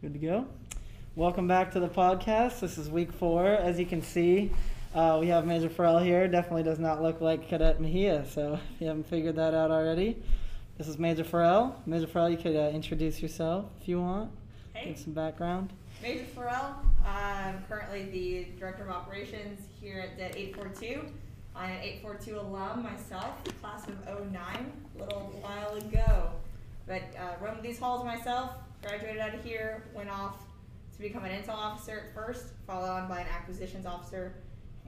Good to go. Welcome back to the podcast. This is week four. As you can see, uh, we have Major Farrell here. Definitely does not look like Cadet Mejia. So if you haven't figured that out already, this is Major Farrell. Major Farrell, you could uh, introduce yourself if you want. Hey. Give some background. Major Farrell. I'm currently the Director of Operations here at DET 842. I'm an 842 alum myself, class of 09, a little while ago. But uh, roamed these halls myself, graduated out of here, went off to become an intel officer at first, followed on by an acquisitions officer,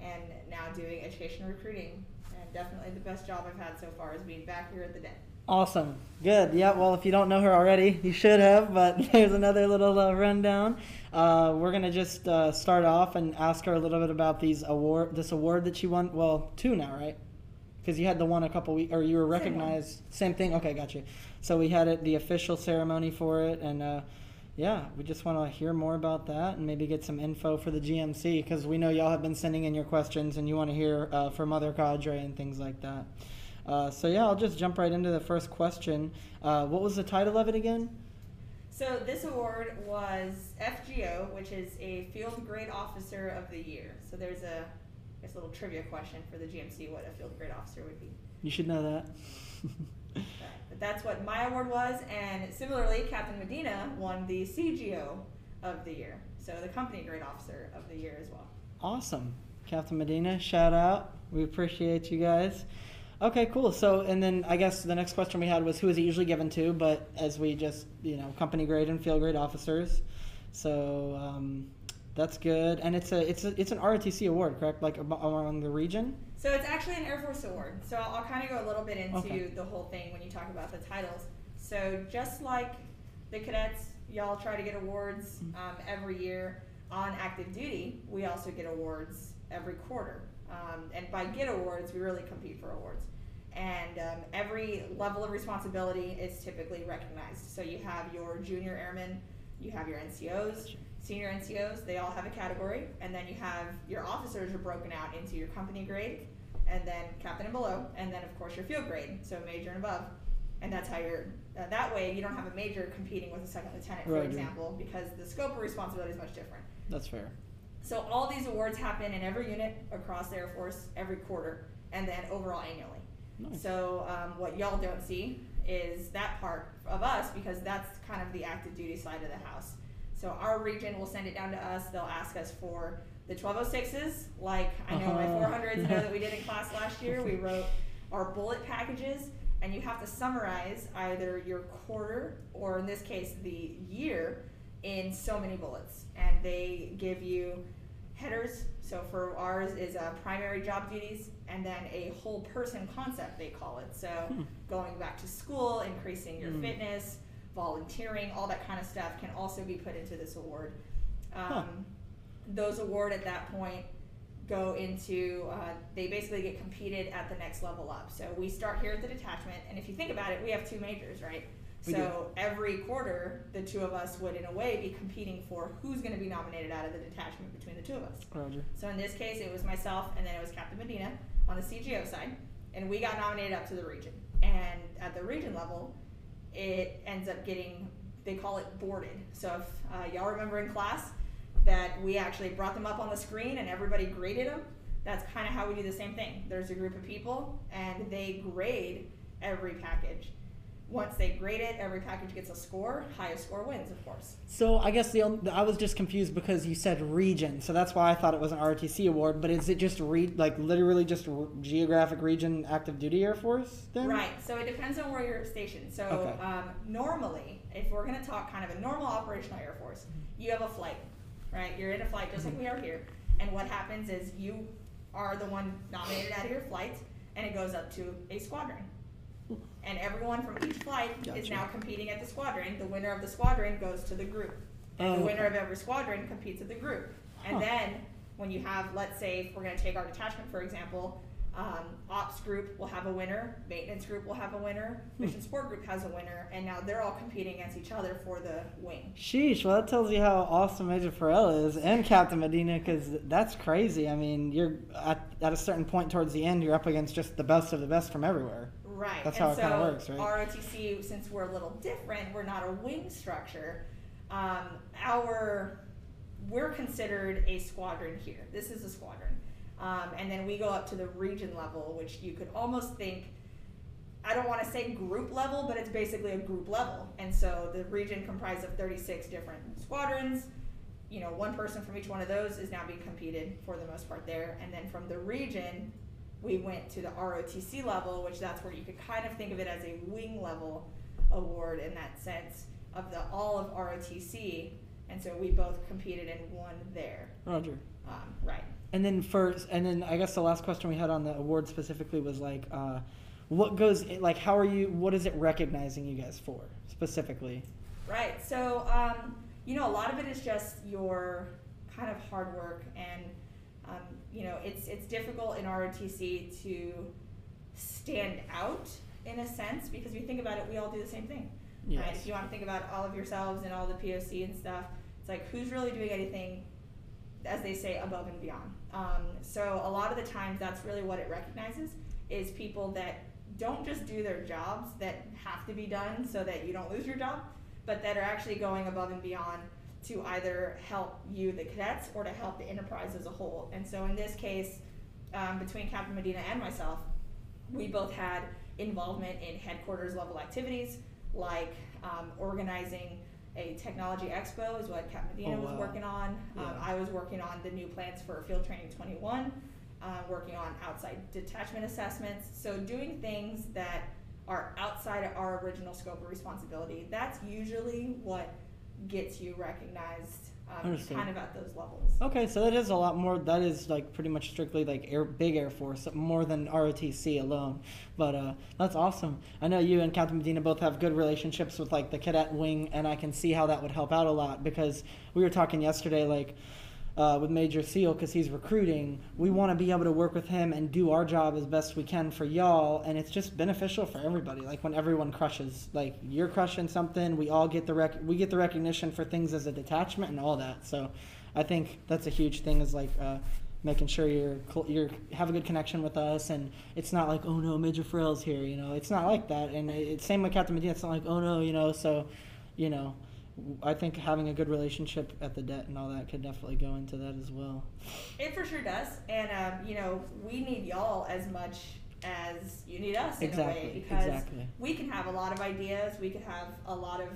and now doing education recruiting. And definitely the best job I've had so far is being back here at the DET. Awesome. Good. Yeah, well, if you don't know her already, you should have, but there's another little uh, rundown. Uh, we're going to just uh, start off and ask her a little bit about these award, this award that she won. Well, two now, right? Because you had the one a couple weeks, or you were Same recognized. Same thing? Okay, got you. So we had it, the official ceremony for it, and uh, yeah, we just want to hear more about that and maybe get some info for the GMC because we know y'all have been sending in your questions and you want to hear uh, from other cadre and things like that. Uh, so yeah, I'll just jump right into the first question. Uh, what was the title of it again? So this award was FGO, which is a Field Grade Officer of the Year. So there's a, guess, a little trivia question for the GMC what a Field Grade Officer would be. You should know that. That's what my award was, and similarly, Captain Medina won the CGO of the year. So the Company Grade Officer of the year as well. awesome, Captain Medina. Shout out. We appreciate you guys. Okay, cool. So, and then I guess the next question we had was who is it usually given to? But as we just, you know, company grade and field grade officers. So um, that's good. And it's a it's a, it's an ROTC award, correct? Like amo- among the region. So it's actually an Air Force award. So I'll, I'll kind of go a little bit into Okay. the whole thing when you talk about the titles. So just like the cadets, y'all try to get awards Mhm. um, every year on active duty. We also get awards every quarter. Um, and by get awards, we really compete for awards. And um, every level of responsibility is typically recognized. So you have your junior airmen, you have your NCOs, senior NCOs, they all have a category, and then you have your officers are broken out into your company grade, and then captain and below, and then of course your field grade, so major and above. And that's how you're, uh, that way you don't have a major competing with a second lieutenant, for Right. example, because the scope of responsibility is much different. That's fair. So all these awards happen in every unit across the Air Force every quarter, and then overall annually. Nice. So um, what y'all don't see is that part of us because that's kind of the active duty side of the house. So our region will send it down to us. They'll ask us for the 1206s, like I know my Uh-huh. 400s know that we did in class last year. We wrote our bullet packages, and you have to summarize either your quarter or in this case the year in so many bullets. And they give you headers. So for ours is uh, primary job duties and then a whole person concept they call it. So Hmm. going back to school, increasing your Mm. fitness, volunteering, all that kind of stuff can also be put into this award. Um, Huh. Those award at that point go into uh, they basically get competed at the next level up. So we start here at the detachment, and if you think about it, we have two majors, right? We so every quarter, the two of us would, in a way, be competing for who's going to be nominated out of the detachment between the two of us. Roger. So in this case, it was myself, and then it was Captain Medina on the CGO side, and we got nominated up to the region. And at the region level, it ends up getting they call it boarded. So if uh, y'all remember in class that we actually brought them up on the screen and everybody graded them, that's kind of how we do the same thing. There's a group of people, and they grade every package. Once they grade it, every package gets a score. Highest score wins, of course. So I guess the only, I was just confused because you said region, so that's why I thought it was an ROTC award. But is it just re, like literally just geographic region active duty Air Force then? Right. So it depends on where you're stationed. So Okay. um, normally, if we're going to talk kind of a normal operational Air Force, you have a flight, right? You're in a flight just like we are here. And what happens is you are the one nominated out of your flight, and it goes up to a squadron. And everyone from each flight is now competing at the squadron. The winner of the squadron goes to the group. And Oh, the winner okay. of every squadron competes at the group. And Huh. then when you have, let's say, if we're going to take our detachment for example, um, ops group will have a winner, maintenance group will have a winner, Hmm. mission support group has a winner, and now they're all competing against each other for the wing. Sheesh, well that tells you how awesome Major Farrell is and Captain Medina because that's crazy. I mean, you're at, at a certain point towards the end, you're up against just the best of the best from everywhere. Right. That's and how it so kinda works, right? ROTC, since we're a little different, we're not a wing structure. um, our we're considered a squadron here. This is a squadron, um, and then we go up to the region level, which you could almost think. I don't want to say group level, but it's basically a group level. And so the region comprised of 36 different squadrons. You know, one person from each one of those is now being competed for the most part there. And then from the region, we went to the ROTC level, which that's where you could kind of think of it as a wing level award in that sense of the all of ROTC. And so we both competed and won there. Roger. Um, right. And then first, and then I guess the last question we had on the award specifically was like, uh, what goes like? How are you? What is it recognizing you guys for specifically? Right. So, um, you know, a lot of it is just your kind of hard work, and um, you know, it's it's difficult in ROTC to stand out in a sense because we think about it, we all do the same thing. Yes. Right? If you want to think about all of yourselves and all the POC and stuff, it's like who's really doing anything, as they say, above and beyond. Um, so a lot of the times, that's really what it recognizes is people that don't just do their jobs that have to be done so that you don't lose your job, but that are actually going above and beyond to either help you, the cadets, or to help the enterprise as a whole. And so in this case, um, between Captain Medina and myself, we both had involvement in headquarters level activities like um, organizing a technology expo is what Captain Medina Oh, was working on. Um, I was working on the new plans for Field Training 21 uh, working on outside detachment assessments. So doing things that are outside of our original scope of responsibility. That's usually what gets you recognized, um, kind of at those levels. Okay, so that is a lot more. That is like pretty much strictly like air, big Air Force, more than ROTC alone. But uh, that's awesome. I know you and Captain Medina both have good relationships with like the cadet wing, and I can see how that would help out a lot because we were talking yesterday, like. Uh, with Major Seal, because he's recruiting, we want to be able to work with him and do our job as best we can for y'all, and it's just beneficial for everybody. Like when everyone crushes, like you're crushing something, we all get the rec- we get the recognition for things as a detachment and all that. So, I think that's a huge thing is like uh, making sure you're you're have a good connection with us, and it's not like oh no, Major Farrell's here, you know. It's not like that, and it- it's same with Captain Medina. It's not like oh no, you know. So, you know, I think having a good relationship at the DET and all that could definitely go into that as well. It for sure does, and um, you know we need y'all as much as you need us in a way because exactly. we can have a lot of ideas, we could have a lot of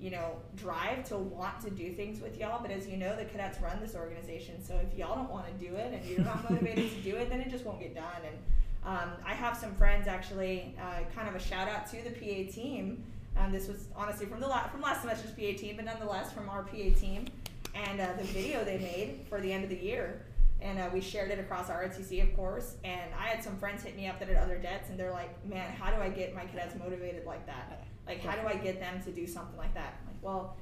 you know drive to want to do things with y'all, but as you know, the cadets run this organization, so if y'all don't want to do it and you're not motivated to do it, then it just won't get done. And um, I have some friends actually, uh, kind of a shout out to the PA team. Um, this was honestly from the la- from last semester's PA team, but nonetheless from our PA team, and uh, the video they made for the end of the year. And uh, we shared it across our ROTC, of course. And I had some friends hit me up that had other DETs, and they're like, "Man, how do I get my cadets motivated like that? Like, how do I get them to do something like that?" I'm like, well,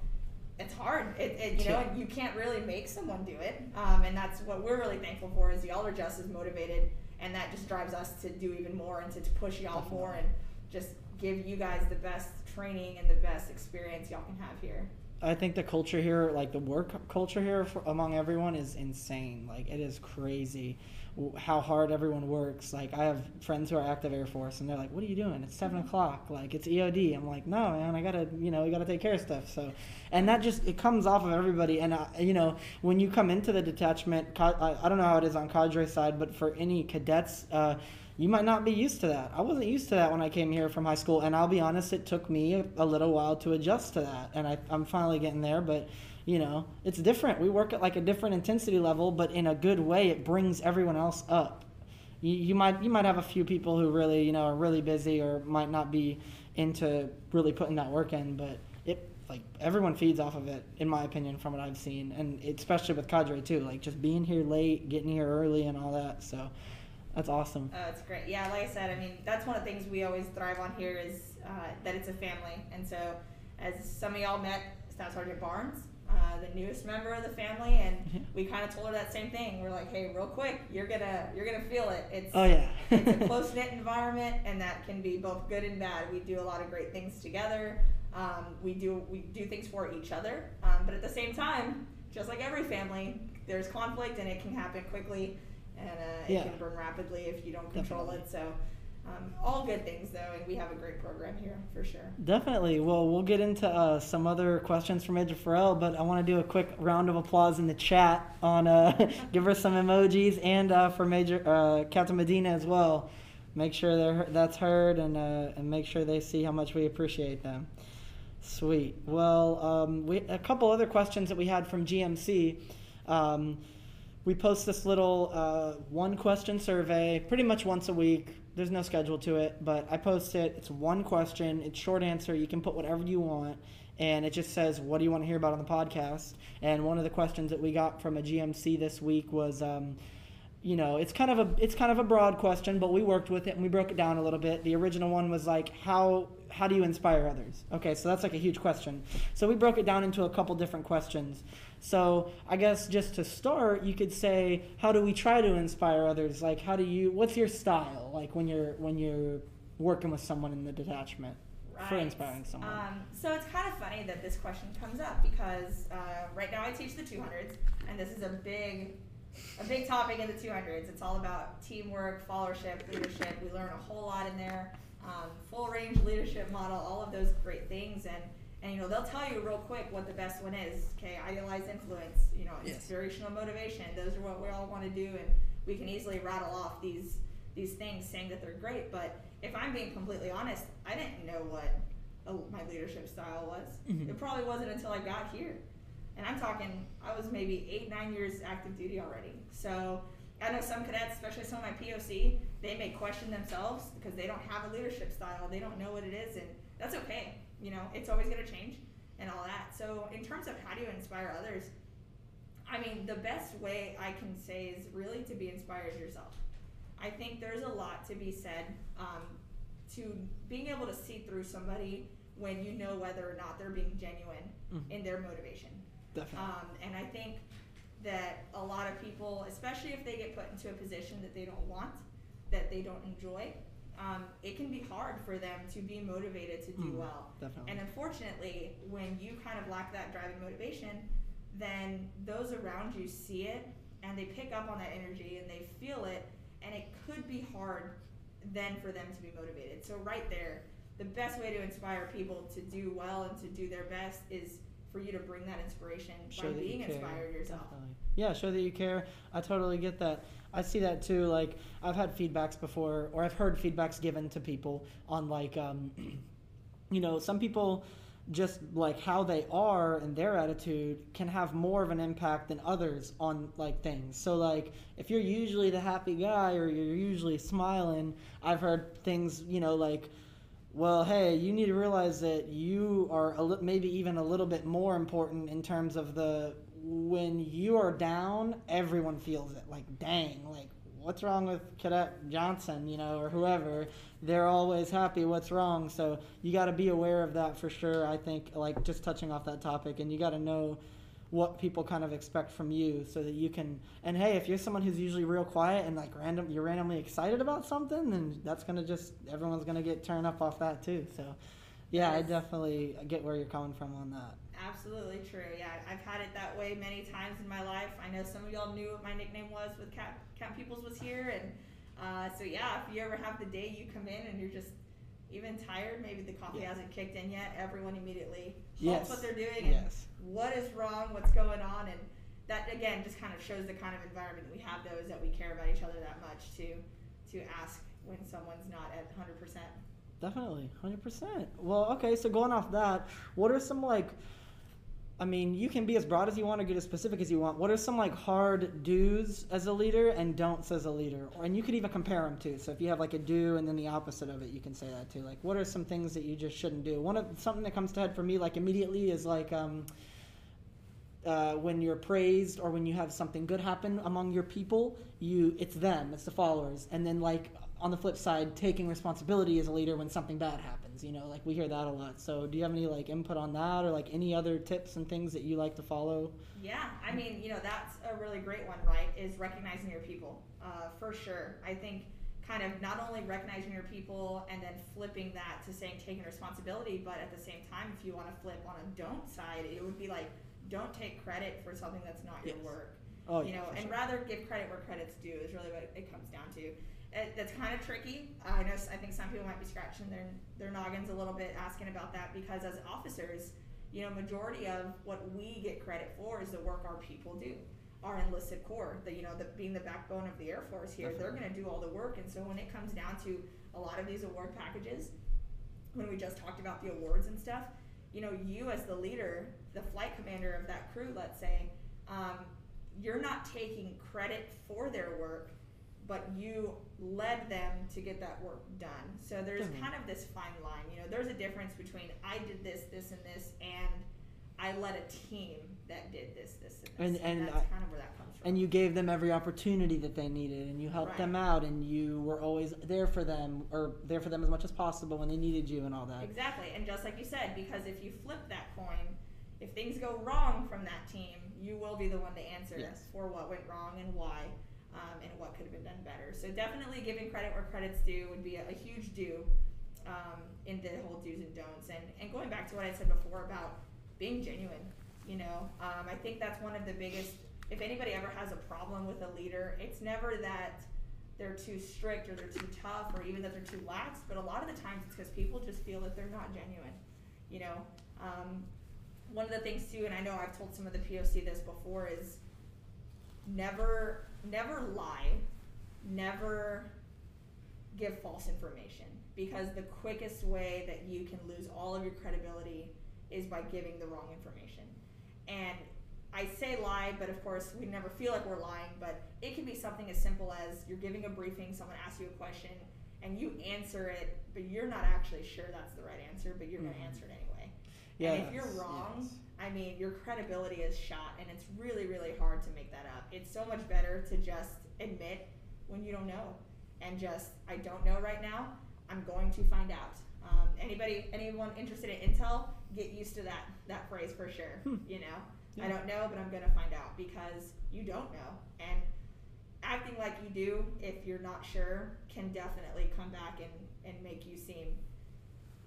it's hard. It, it you know, you can't really make someone do it. Um, and that's what we're really thankful for is y'all are just as motivated, and that just drives us to do even more and to, to push y'all more and just give you guys the best training and the best experience y'all can have here. I think the culture here, like the work culture here for, among everyone, is insane. Like it is crazy how hard everyone works. Like I have friends who are active Air Force, and they're like, "What are you doing? It's seven o'clock. Like it's EOD." I'm like, "No, man, I gotta, you know, we gotta take care of stuff." So, and that just it comes off of everybody. And uh, you know, when you come into the detachment, I, I don't know how it is on cadre side, but for any cadets. Uh, you might not be used to that. I wasn't used to that when I came here from high school, and I'll be honest, it took me a, little while to adjust to that, and I, I'm finally getting there. But you know, it's different. We work at like a different intensity level, but in a good way. It brings everyone else up. You, you might you might have a few people who really you know are really busy or might not be into really putting that work in, but it like everyone feeds off of it, in my opinion, from what I've seen, and especially with cadre too. Like just being here late, getting here early, and all that. So that's awesome. Oh, it's great. Yeah, like I said, I mean, that's one of the things we always thrive on here is uh, that it's a family. And so, as some of y'all met Staff Sergeant Barnes, uh, the newest member of the family, and Yeah. we kind of told her that same thing. We're like, hey, real quick, you're gonna you're gonna feel it. It's Oh yeah. it's a close knit environment, and that can be both good and bad. We do a lot of great things together. Um, we do we do things for each other, um, but at the same time, just like every family, there's conflict, and it can happen quickly, and uh, Yeah. it can burn rapidly if you don't control Definitely. it. So. Um, all good things though, and we have a great program here for sure. Definitely. Well, we'll get into uh, some other questions from Major Farrell, but I want to do a quick round of applause in the chat on uh, give her some emojis and uh, for Major uh, Captain Medina as well. Make sure they're, that's heard and uh, and make sure they see how much we appreciate them. Sweet. Well, um, we a couple other questions that we had from GMC. Um, we post this little uh, one question survey pretty much once a week. There's no schedule to it, but I post it. It's one question. It's short answer. You can put whatever you want, and it just says, "What do you want to hear about on the podcast?" And one of the questions that we got from a GMC this week was. Um, you know, it's kind of a it's kind of a broad question, but we worked with it and we broke it down a little bit. The original one was like how how do you inspire others? Okay, so that's like a huge question. So we broke it down into a couple different questions. So I guess just to start, you could say, how do we try to inspire others? Like, how do you? What's your style? Like when you're when you're working with someone in the detachment for inspiring someone. Um, so it's kind of funny that this question comes up because uh, right now I teach the 200s, and this is a big, a big topic in the 200s. It's all about teamwork, followership, leadership. We learn a whole lot in there. Um, full range leadership model, all of those great things, and and you know they'll tell you real quick what the best one is. Okay, idealized influence, you know, Yes. inspirational motivation. Those are what we all want to do, and we can easily rattle off these these things saying that they're great. But if I'm being completely honest, I didn't know what my leadership style was. Mhm. It probably wasn't until I got here. And I'm talking, I was maybe eight, nine years active duty already. So I know some cadets, especially some of my POC, they may question themselves because they don't have a leadership style. They don't know what it is, and that's okay. You know, it's always going to change and all that. So, in terms of how do you inspire others, I mean, the best way I can say is really to be inspired yourself. I think there's a lot to be said um, to being able to see through somebody when you know whether or not they're being genuine Mhm. in their motivation. Definitely. Um, and I think that a lot of people, especially if they get put into a position that they don't want, that they don't enjoy, um, it can be hard for them to be motivated to do Mm, well. definitely. And unfortunately, when you kind of lack that driving motivation, then those around you see it and they pick up on that energy and they feel it, and it could be hard then for them to be motivated. So, right there, the best way to inspire people to do well and to do their best is for you to bring that inspiration show by that being inspired yourself. Definitely. Yeah, show that you care. I totally get that. I see that too. Like I've had feedbacks before, or I've heard feedbacks given to people on like, um, you know, some people just like how they are and their attitude can have more of an impact than others on like things. So like if you're usually the happy guy or you're usually smiling, I've heard things, you know, like well, hey, you need to realize that you are a li- maybe even a little bit more important in terms of the when you are down, everyone feels it. Like, dang, like what's wrong with Cadet Johnson, you know, or whoever? They're always happy. What's wrong? So you got to be aware of that for sure. I think, like just touching off that topic, and you got to know what people kind of expect from you so that you can and hey if you're someone who's usually real quiet and like random you're randomly excited about something then that's gonna just everyone's gonna get turned up off that too so yeah i definitely get where you're coming from on that Absolutely true. Yeah, I've had it that way many times in my life. I know some of y'all knew what my nickname was with Cat Cat Peoples was here, and uh, so yeah, if you ever have the day you come in and you're just even tired, maybe the coffee Yeah. hasn't kicked in yet, everyone immediately halts Yes. what they're doing and yes what is wrong, what's going on, and that again just kind of shows the kind of environment we have. Though is that we care about each other that much to to ask when someone's not at 100 percent. definitely 100% well okay so going off that what are some like I mean, you can be as broad as you want or get as specific as you want. What are some like hard do's as a leader and don'ts as a leader? And you could even compare them too. So if you have like a do and then the opposite of it, you can say that too. Like, what are some things that you just shouldn't do? One of something that comes to head for me like immediately is like um, uh, when you're praised or when you have something good happen among your people, you it's them, it's the followers, and then like on the flip side, taking responsibility as a leader when something bad happens. You know, like we hear that a lot. So, do you have any like input on that, or like any other tips and things that you like to follow? Yeah, I mean, you know, that's a really great one, right? Is recognizing your people, uh, for sure. I think kind of not only recognizing your people and then flipping that to saying taking responsibility, but at the same time, if you want to flip on a don't side, it would be like, don't take credit for something that's not your work. Oh, you yeah, know, and sure. rather give credit where credit's due is really what it comes down to. It, that's kind of tricky. I know. I think some people might be scratching their their noggins a little bit asking about that because as officers, you know, majority of what we get credit for is the work our people do. Our enlisted corps, the you know, the being the backbone of the Air Force here, they're going to do all the work. And so when it comes down to a lot of these award packages, when we just talked about the awards and stuff, you know, you as the leader, the flight commander of that crew, let's say, um, you're not taking credit for their work, but you led them to get that work done. So there's Mhm. kind of this fine line. You know, there's a difference between I did this, this, and this, and I led a team that did this, this, and this. And- and that's I- kind of where that comes from. and you gave them every opportunity that they needed and you helped Right. them out and you were always there for them or there for them as much as possible when they needed you and all that Exactly, and just like you said, because if you flip that coin, if things go wrong from that team, you will be the one to answer Yes. for what went wrong and why, um, and what could have been done better. So definitely giving credit where credit's due would be a, a huge do um, in the whole do's and don'ts. And and going back to what I said before about being genuine, you know, um, I think that's one of the biggest. If anybody ever has a problem with a leader, it's never that they're too strict or they're too tough or even that they're too lax, but a lot of the times it's because people just feel that they're not genuine. You know, um, one of the things too, and I know I've told some of the POC this before, is never, never lie, never give false information because the quickest way that you can lose all of your credibility is by giving the wrong information. And I say lie, but of course we never feel like we're lying, but it can be something as simple as you're giving a briefing, someone asks you a question, and you answer it, but you're not actually sure that's the right answer, but you're Mhm. gonna answer it anyway. Yeah And if you're wrong, yes. I mean, your credibility is shot, and it's really, really hard to make that up. It's so much better to just admit when you don't know, and just I don't know right now. I'm going to find out. Um, anybody, anyone interested in Intel, get used to that that phrase for sure. Hmm. You know, Yeah. I don't know, but I'm gonna find out because you don't know, and acting like you do if you're not sure can definitely come back and, and make you seem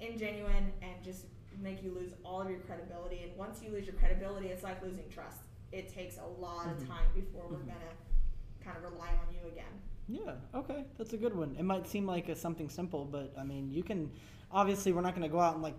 ingenuine and just make you lose all of your credibility. And once you lose your credibility, it's like losing trust. It takes a lot Mhm. of time before we're Mhm. gonna kind of rely on you again. Yeah, okay, that's a good one. It might seem like a, something simple, but I mean, you can obviously we're not going to go out and like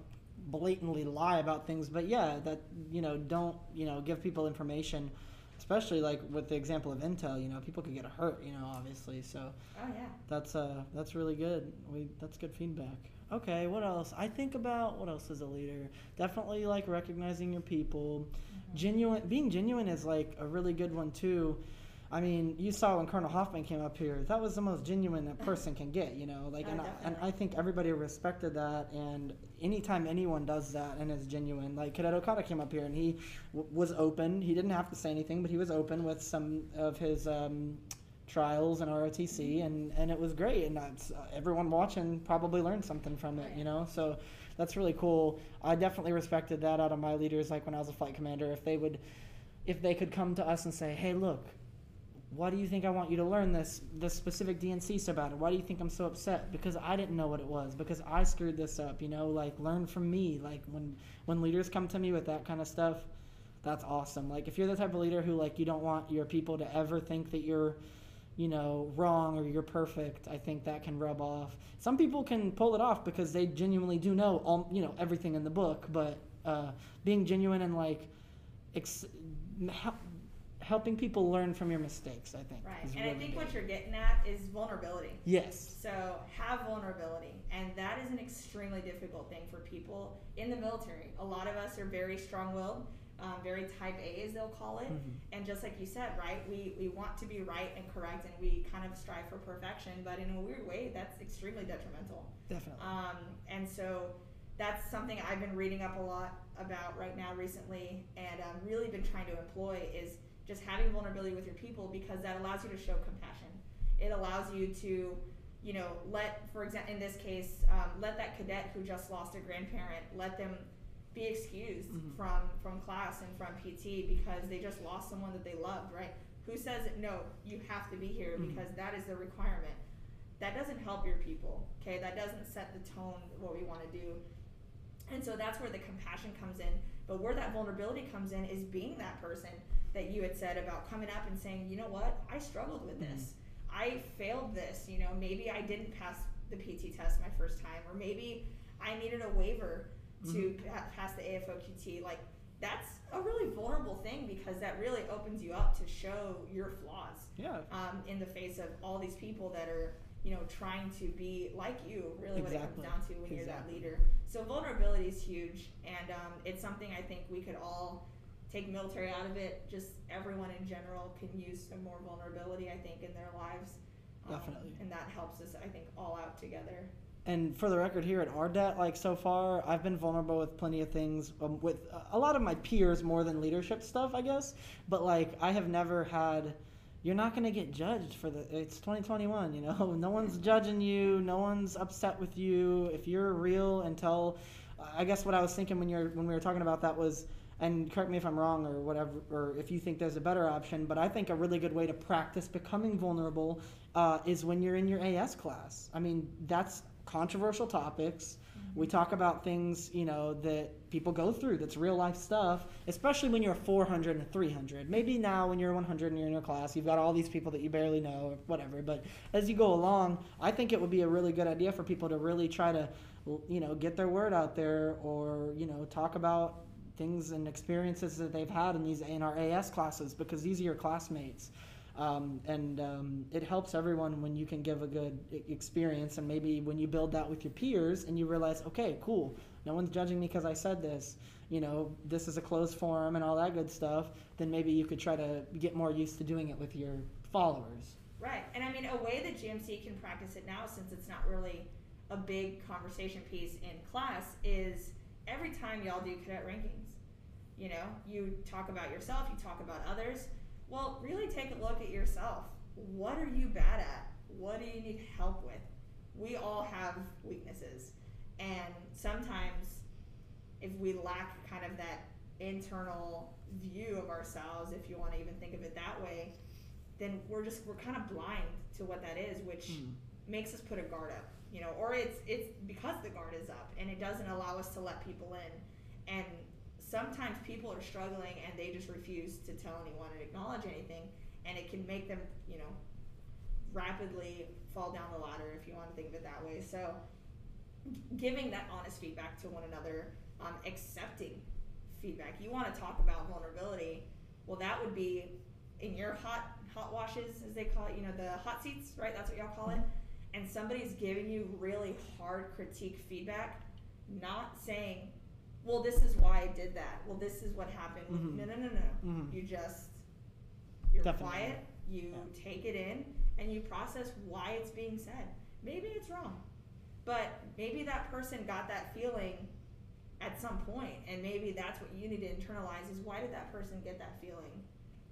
blatantly lie about things, but yeah, that you know, don't you know, give people information, especially like with the example of Intel. You know, people could get hurt. You know, obviously, so Oh yeah. that's uh that's really good. We that's good feedback. Okay, what else? I think about what else is a leader. Definitely like recognizing your people. Mm-hmm. Genuine being genuine is like a really good one too. I mean, you saw when Colonel Hoffman came up here. That was the most genuine a person can get, you know. Like, Oh, and, I, and. I think everybody respected that. And anytime anyone does that and is genuine, like Cadet Okada came up here and he w- was open. He didn't have to say anything, but he was open with some of his um, trials and ROTC, and and it was great. And that's, uh, everyone watching probably learned something from it, you know. So that's really cool. I definitely respected that out of my leaders. Like when I was a flight commander, if they would, if they could come to us and say, "Hey, look." Why do you think I want you to learn this this specific DNC so bad? Why do you think I'm so upset? Because I didn't know what it was. Because I screwed this up. You know, like learn from me. Like when when leaders come to me with that kind of stuff, that's awesome. Like if you're the type of leader who like you don't want your people to ever think that you're, you know, wrong or you're perfect, I think that can rub off. Some people can pull it off because they genuinely do know all you know everything in the book, but uh, being genuine and like ex- hel- helping people learn from your mistakes, I think. Right. And I think big. what you're getting at is vulnerability. Yes. So have vulnerability, and that is an extremely difficult thing for people in the military. A lot of us are very strong-willed, um, very type A, as they'll call it. Mhm. And just like you said, right, we we want to be right and correct, and we kind of strive for perfection. But in a weird way, that's extremely detrimental. Definitely. Um, and so that's something I've been reading up a lot about right now recently, and um, really been trying to employ is just having vulnerability with your people because that allows you to show compassion. It allows you to, you know, let, for example, in this case, um, let that cadet who just lost a grandparent, let them be excused Mhm. from from class and from PT because they just lost someone that they loved, right? Who says no, you have to be here Mhm. because that is the requirement that doesn't help your people okay that doesn't set the tone what we want to do and so that's where the compassion comes in but where that vulnerability comes in is being that person that you had said about coming up and saying you know what i struggled with this I failed this. You know, maybe I didn't pass the PT test my first time, or maybe I needed a waiver to Mhm. pa- pass the AFOQT. Like that's a really vulnerable thing because that really opens you up to show your flaws Yeah. um, in the face of all these people that are you know trying to be like you really what it comes down to when you're that leader so vulnerability is huge and um, it's something i think we could all take military out of it just everyone in general can use some more vulnerability i think in their lives Um, Definitely. and that helps us i think all out together And for the record, here at RDET, like so far, I've been vulnerable with plenty of things. Um, with a lot of my peers, more than leadership stuff, I guess. But like, I have never had. You're not gonna get judged for the. It's 2021, you know. No one's judging you. No one's upset with you. If you're real and tell, I guess what I was thinking when you're when we were talking about that was, and correct me if I'm wrong or whatever, or if you think there's a better option. But I think a really good way to practice becoming vulnerable uh, is when you're in your AS class. I mean, that's controversial topics. We talk about things, you know, that people go through. That's real life stuff, especially when you're 400 and 300. Maybe now when you're 100 and you're in your class, you've got all these people that you barely know, or whatever. But as you go along, I think it would be a really good idea for people to really try to, you know, get their word out there, or you know, talk about things and experiences that they've had in these in our AS classes because these are your classmates. Um, and um, it helps everyone when you can give a good experience and maybe when you build that with your peers and you realize okay cool no one's judging me because i said this you know this is a closed forum and all that good stuff then maybe you could try to get more used to doing it with your followers Right. And I mean, a way that GMC can practice it now, since it's not really a big conversation piece in class, is every time y'all do cadet rankings, you know, you talk about yourself, you talk about others. Well, really take a look at yourself. What are you bad at? What do you need help with? We all have weaknesses. And sometimes, if we lack kind of that internal view of ourselves, if you want to even think of it that way, then we're just we're kind of blind to what that is, which Hmm. makes us put a guard up, you know, or it's it's because the guard is up and it doesn't allow us to let people in. And sometimes people are struggling and they just refuse to tell anyone and acknowledge anything, and it can make them, you know, rapidly fall down the ladder if you want to think of it that way. So, giving that honest feedback to one another, um, accepting feedback. You want to talk about vulnerability. Well, that would be in your hot hot washes, as they call it. You know, the hot seats, right? That's what y'all call it. And somebody's giving you really hard critique feedback, not saying, "Well, this is why I did that. Well, this is what happened." Mhm. No, no, no, no. Mhm. You just you're Definitely. quiet. You Yeah. take it in and you process why it's being said. Maybe it's wrong, but maybe that person got that feeling at some point, and maybe that's what you need to internalize: is why did that person get that feeling?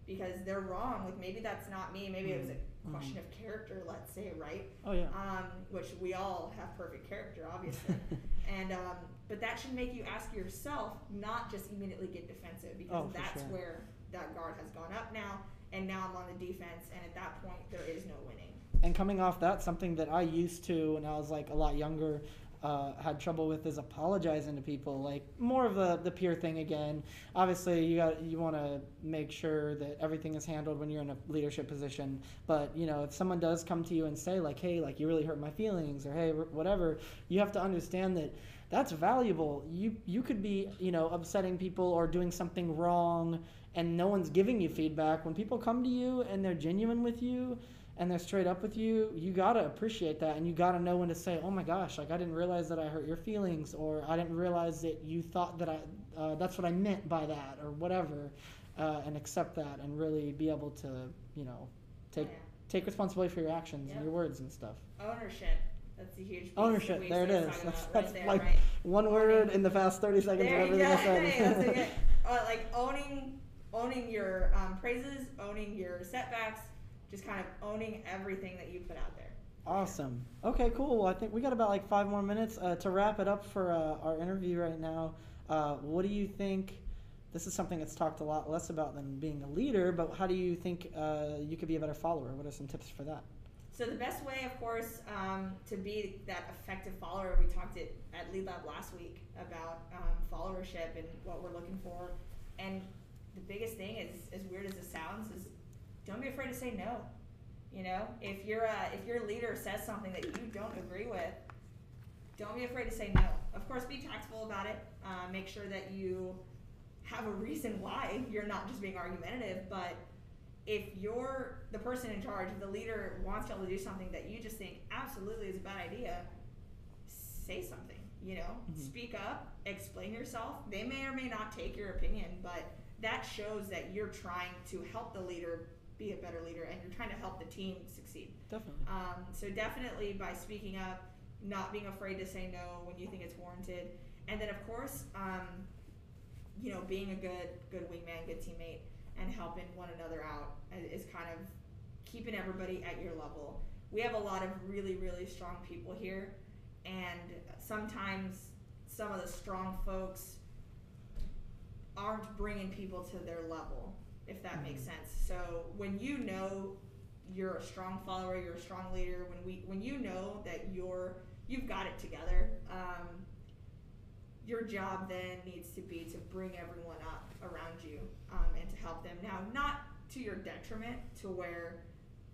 Because they're wrong. Like maybe that's not me. Maybe it was a Mhm. question of character. Let's say, right? oh yeah um, which we all have perfect character, obviously. and um, but that should make you ask yourself, not just immediately get defensive, because Oh, that's sure. where that guard has gone up now, and now I'm on the defense, and at that point there is no winning. and coming off that something that i used to when i was like a lot younger uh, had trouble with is apologizing to people like more of the, the peer thing again obviously you got you want to make sure that everything is handled when you're in a leadership position but you know if someone does come to you and say like hey like you really hurt my feelings or hey whatever you have to understand that that's valuable you you could be you know upsetting people or doing something wrong and no one's giving you feedback when people come to you and they're genuine with you and they're straight up with you, you gotta appreciate that, and you gotta know when to say, "Oh my gosh, like I didn't realize that I hurt your feelings," or "I didn't realize that you thought that I uh, that's what I meant by that," or whatever, uh, and accept that, and really be able to, you know, take Yeah. take responsibility for your actions Yep. and your words and stuff. Ownership. That's a huge piece Ownership, there it is. That's about that's there, like right? one word in the past thirty seconds There of everything go. I said. Uh, like owning, owning your um, praises, owning your setbacks, just kind of owning everything that you put out there. Awesome. Okay, cool. Well, I think we got about like five more minutes uh, to wrap it up for uh, our interview right now. Uh, what do you think? This is something that's talked a lot less about than being a leader, but how do you think uh, you could be a better follower? What are some tips for that? So the best way, of course, um, to be that effective follower, we talked it at Lead Lab last week about um, followership and what we're looking for. And the biggest thing is, as weird as it sounds, is don't be afraid to say no. You know, if your uh, if your leader says something that you don't agree with, don't be afraid to say no. Of course, be tactful about it. Uh, make sure that you have a reason why you're not just being argumentative. But if you're the person in charge, if the leader wants y'all to do something that you just think absolutely is a bad idea, say something. You know, Mhm. speak up, explain yourself. They may or may not take your opinion, but that shows that you're trying to help the leader be a better leader and you're trying to help the team succeed. Definitely. Um, so definitely by speaking up, not being afraid to say no when you think it's warranted, and then of course, um, you know, being a good good wingman, good teammate, and helping one another out is kind of keeping everybody at your level. We have a lot of really really strong people here, and sometimes some of the strong folks aren't bringing people to their level, if that makes Mhm. sense. So when you know you're a strong follower, you're a strong leader, when we when you know that you're you've got it together, um, your job then needs to be to bring everyone up around you um, and to help them. Now, not to your detriment, to where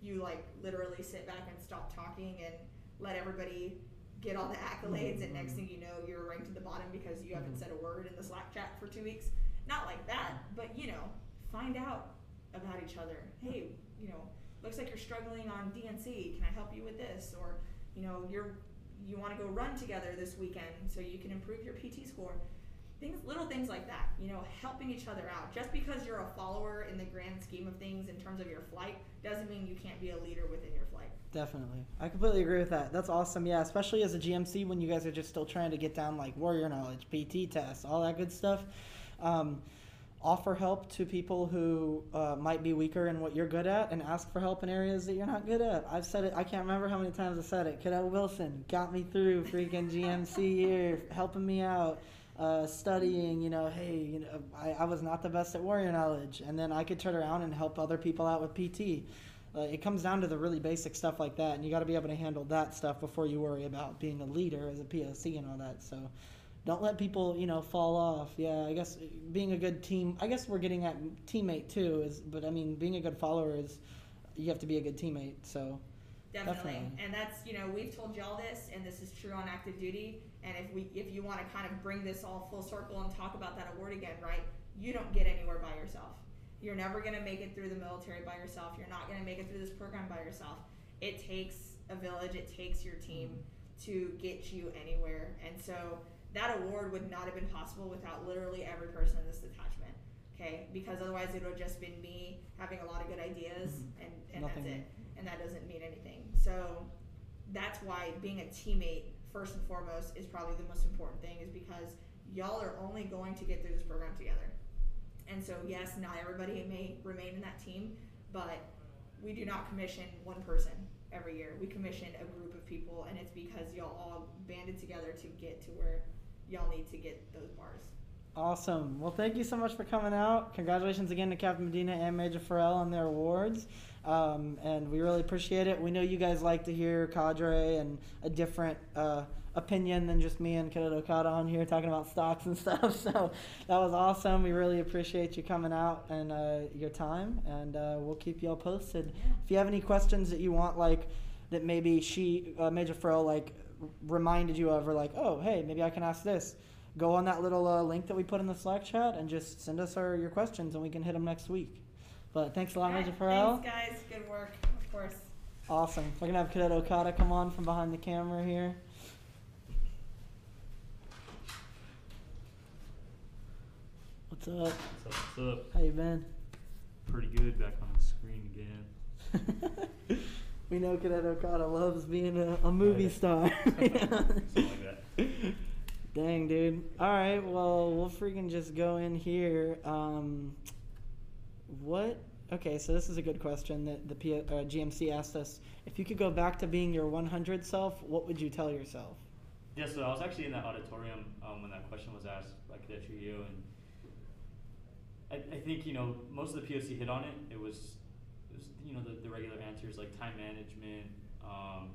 you like literally sit back and stop talking and let everybody get all the accolades, and next Mhm. thing you know, you're ranked at the bottom because you haven't Mhm. said a word in the Slack chat for two weeks. Not like that, but you know, find out about each other. Hey, you know, looks like you're struggling on DNC. Can I help you with this? Or, you know, you're you want to go run together this weekend so you can improve your PT score. Things, little things like that. You know, helping each other out. Just because you're a follower in the grand scheme of things in terms of your flight doesn't mean you can't be a leader within your flight. Definitely. I completely agree with that. That's awesome. Yeah, especially as a GMC when you guys are just still trying to get down like warrior knowledge, PT tests, all that good stuff. Um, offer help to people who uh, might be weaker in what you're good at and ask for help in areas that you're not good at. I've said it, I can't remember how many times I said it. Cadet Wilson got me through freaking GMC here, helping me out. Uh, studying, you know, hey, you know, I, I was not the best at warrior knowledge, and then I could turn around and help other people out with PT. Uh, it comes down to the really basic stuff like that, and you got to be able to handle that stuff before you worry about being a leader as a POC and all that. So, don't let people, you know, fall off. Yeah, I guess being a good team. I guess we're getting at teammate too. Is but I mean, being a good follower is you have to be a good teammate. So, Definitely. Definitely. And that's, you know, we've told y'all this and this is true on active duty. And if we if you want to kind of bring this all full circle and talk about that award again, right? You don't get anywhere by yourself. You're never going to make it through the military by yourself. You're not going to make it through this program by yourself. It takes a village, it takes your team mm. to get you anywhere. And so that award would not have been possible without literally every person in this detachment. Okay? Because otherwise it would have just been me having a lot of good ideas Mhm. and, and that's it and that doesn't mean anything. So that's why being a teammate first and foremost is probably the most important thing is because y'all are only going to get through this program together. And so yes, not everybody may remain in that team, but we do not commission one person every year. We commission a group of people and it's because y'all all banded together to get to where y'all need to get those bars. awesome. Well, thank you so much for coming out. Congratulations again to Captain Medina and Major Farrell on their awards. Um, and we really appreciate it. We know you guys like to hear cadre and a different uh, opinion than just me and Cadet Okada on here talking about stocks and stuff. So that was awesome. We really appreciate you coming out and uh, your time, and uh, we'll keep you all posted. If you have any questions that you want, like that maybe she, uh, Major Farrell, like reminded you of, or like, oh, hey, maybe I can ask this. Go on that little uh, link that we put in the Slack chat and just send us our, your questions, and we can hit them next week. But thanks a lot, Major Alright, Farrell. Thanks guys, good work, of course. Awesome. We're gonna have Cadet Okada come on from behind the camera here. What's up? What's up? What's up? How you been? Pretty good. Back on the screen again. we know Cadet Okada loves being a, a movie star. Something like that. Dang, dude. All right, well, we'll freaking just go in here. Um, what? Okay, so this is a good question that the P- uh, GMC asked us. If you could go back to being your 100 self, what would you tell yourself? Yeah, so I was actually in that auditorium um, when that question was asked by Cadet Trujillo, and I, I think you know most of the POC hit on it. It it was you know the, the regular answers like time management, um,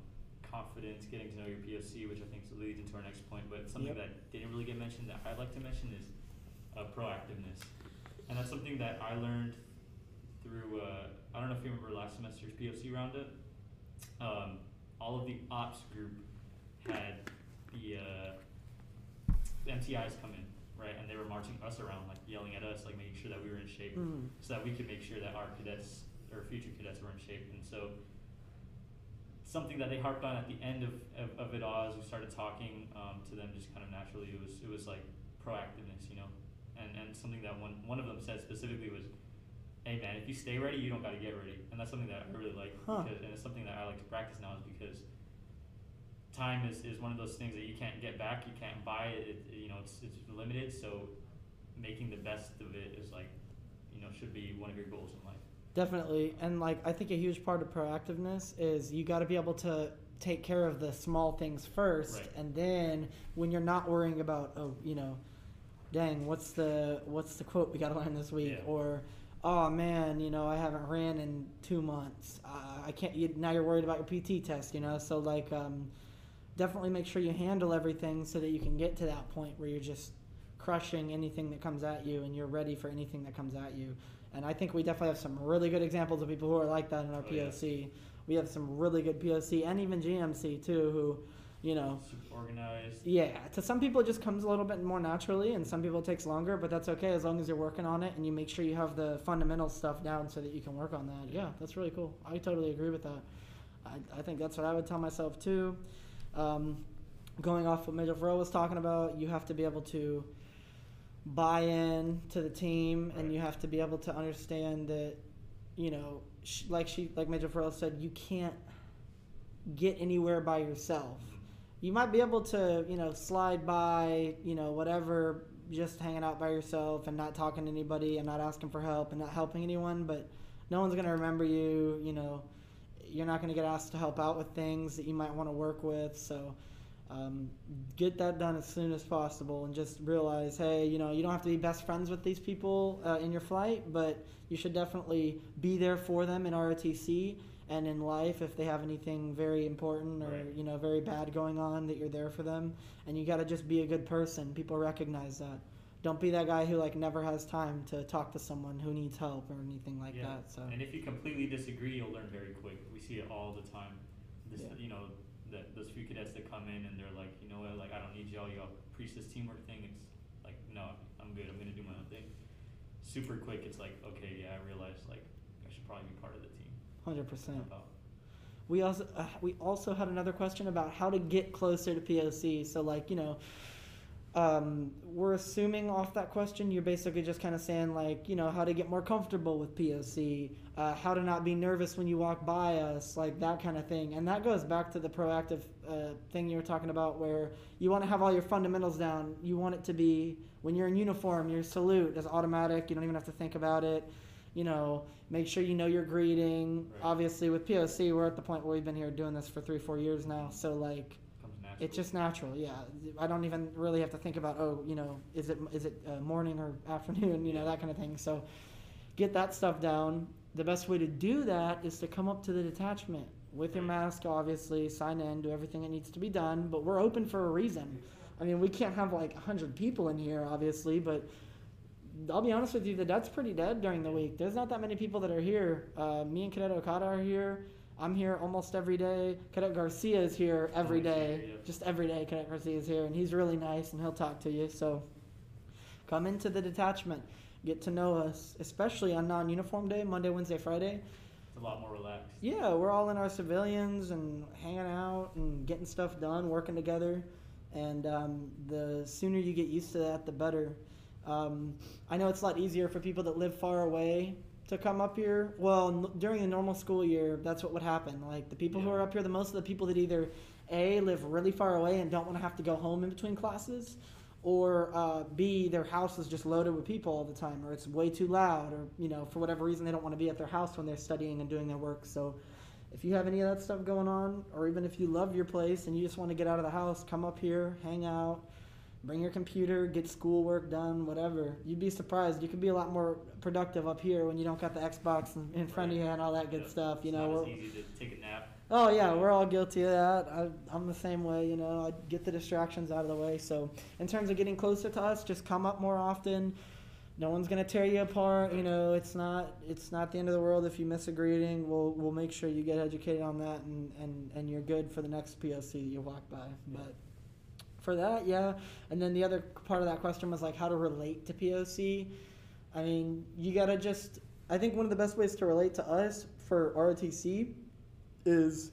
confidence, getting to know your POC, which I think leads into our next point. But something Yep. that didn't really get mentioned that I'd like to mention is uh, proactiveness, and that's something that I learned through uh, I don't know if you remember last semester's POC roundup. Um, all of the ops group had the, uh, the MTIs come in, right? And they were marching us around, like yelling at us, like making sure that we were in shape, Mm. so that we could make sure that our cadets or future cadets were in shape. And so, something that they harped on at the end of, of, of it all as we started talking um, to them just kind of naturally it was it was like proactiveness you know and and something that one one of them said specifically was hey man if you stay ready you don't got to get ready and that's something that I really like Huh. because and it's something that I like to practice now is because time is, is one of those things that you can't get back you can't buy it, it you know it's, it's limited so making the best of it is like you know should be one of your goals in life Definitely. And like I think a huge part of proactiveness is you got to be able to take care of the small things first Right. and then when you're not worrying about oh, you know, dang, what's the what's the quote we got to learn this week Yeah. or oh man, you know, I haven't ran in 2 months. Uh, I can't you, now you're worried about your PT test, you know? So like um definitely make sure you handle everything so that you can get to that point where you're just crushing anything that comes at you and you're ready for anything that comes at you. And I think we definitely have some really good examples of people who are like that in our Oh, yeah. POC. We have some really good POC and even GMC too, who, you know, super organized yeah, to some people it just comes a little bit more naturally, and some people it takes longer, but that's okay as long as you're working on it and you make sure you have the fundamental stuff down so that you can work on that. Yeah, that's really cool. I totally agree with that. I, I think that's what I would tell myself too. Um, going off what Major Farrell was talking about, you have to be able to buy in to the team, and you have to be able to understand that, you know, sh- like she, like Major Farrell said, you can't get anywhere by yourself you might be able to, you know, slide by, you know, whatever, just hanging out by yourself and not talking to anybody and not asking for help and not helping anyone, but no one's going to remember you, you know, you're not going to get asked to help out with things that you might want to work with. So um, get that done as soon as possible and just realize, hey, you know, you don't have to be best friends with these people uh, in your flight, but you should definitely be there for them in ROTC and in life if they have anything very important or Right. you know very bad going on that you're there for them and you got to just be a good person people recognize that don't be that guy who like never has time to talk to someone who needs help or anything like yeah. that so And if you completely disagree, you'll learn very quick. We see it all the time. This, Yeah. you know, that those few cadets that come in and they're like, you know what, like I don't need y'all. Y'all preach this teamwork thing. It's like, no, I'm good. I'm gonna do my own thing. Super quick. It's like, okay, yeah, I realize like I should probably be part of the team. 100% we also uh, we also had another question about how to get closer to POC. So like you know, um, we're assuming off that question, you're basically just kind of saying like you know how to get more comfortable with POC, uh, how to not be nervous when you walk by us, like that kind of thing. And that goes back to the proactive uh, thing you were talking about, where you want to have all your fundamentals down. You want it to be when you're in uniform, your salute is automatic. You don't even have to think about it. You know, make sure you know your greeting. Right. Obviously, with POC, we're at the point where we've been here doing this for three, four years now. So like, it's just natural. Yeah, I don't even really have to think about oh, you know, is it is it uh, morning or afternoon? You know, that kind of thing. So get that stuff down. The best way to do that is to come up to the detachment with your mask, obviously, sign in, do everything that needs to be done. But we're open for a reason. I mean, we can't have like 100 people in here, obviously, but I'll be honest with you, the that's pretty dead during the week. There's not that many people that are here. Uh, me and Cadet Okada are here. I'm here almost every day. Cadet Garcia is here every day. Here, yeah. Just every day, Cadet Garcia is here, and he's really nice, and he'll talk to you. So come into the detachment, get to know us, especially on non-uniform day, Monday, Wednesday, Friday. It's a lot more relaxed. Yeah, we're all in our civilians and hanging out and getting stuff done, working together. And um, the sooner you get used to that, the better. Um, I know it's a lot easier for people that live far away to come up here. Well, n- during the normal school year, that's what would happen. Like the people who are up here, the most of the people that either A, live really far away and don't want to have to go home in between classes, or uh, B, their house is just loaded with people all the time, or it's way too loud, or you know, for whatever reason, they don't want to be at their house when they're studying and doing their work. So, if you have any of that stuff going on, or even if you love your place and you just want to get out of the house, come up here, hang out, bring your computer, get schoolwork done, whatever. You'd be surprised. You could be a lot more productive up here when you don't got the Xbox in, in front of you and all that good Yeah. stuff. You It's know, easy to take a nap. Oh yeah, we're all guilty of that. I, I'm the same way, you know. I get the distractions out of the way. So, in terms of getting closer to us, just come up more often. no one's gonna tear you apart. You know, it's not it's not the end of the world if you miss a greeting. We'll we'll make sure you get educated on that and and and you're good for the next POC that you walk by. But for that, yeah. And then the other part of that question was like how to relate to POC. I mean, you gotta just. I think one of the best ways to relate to us for ROTC is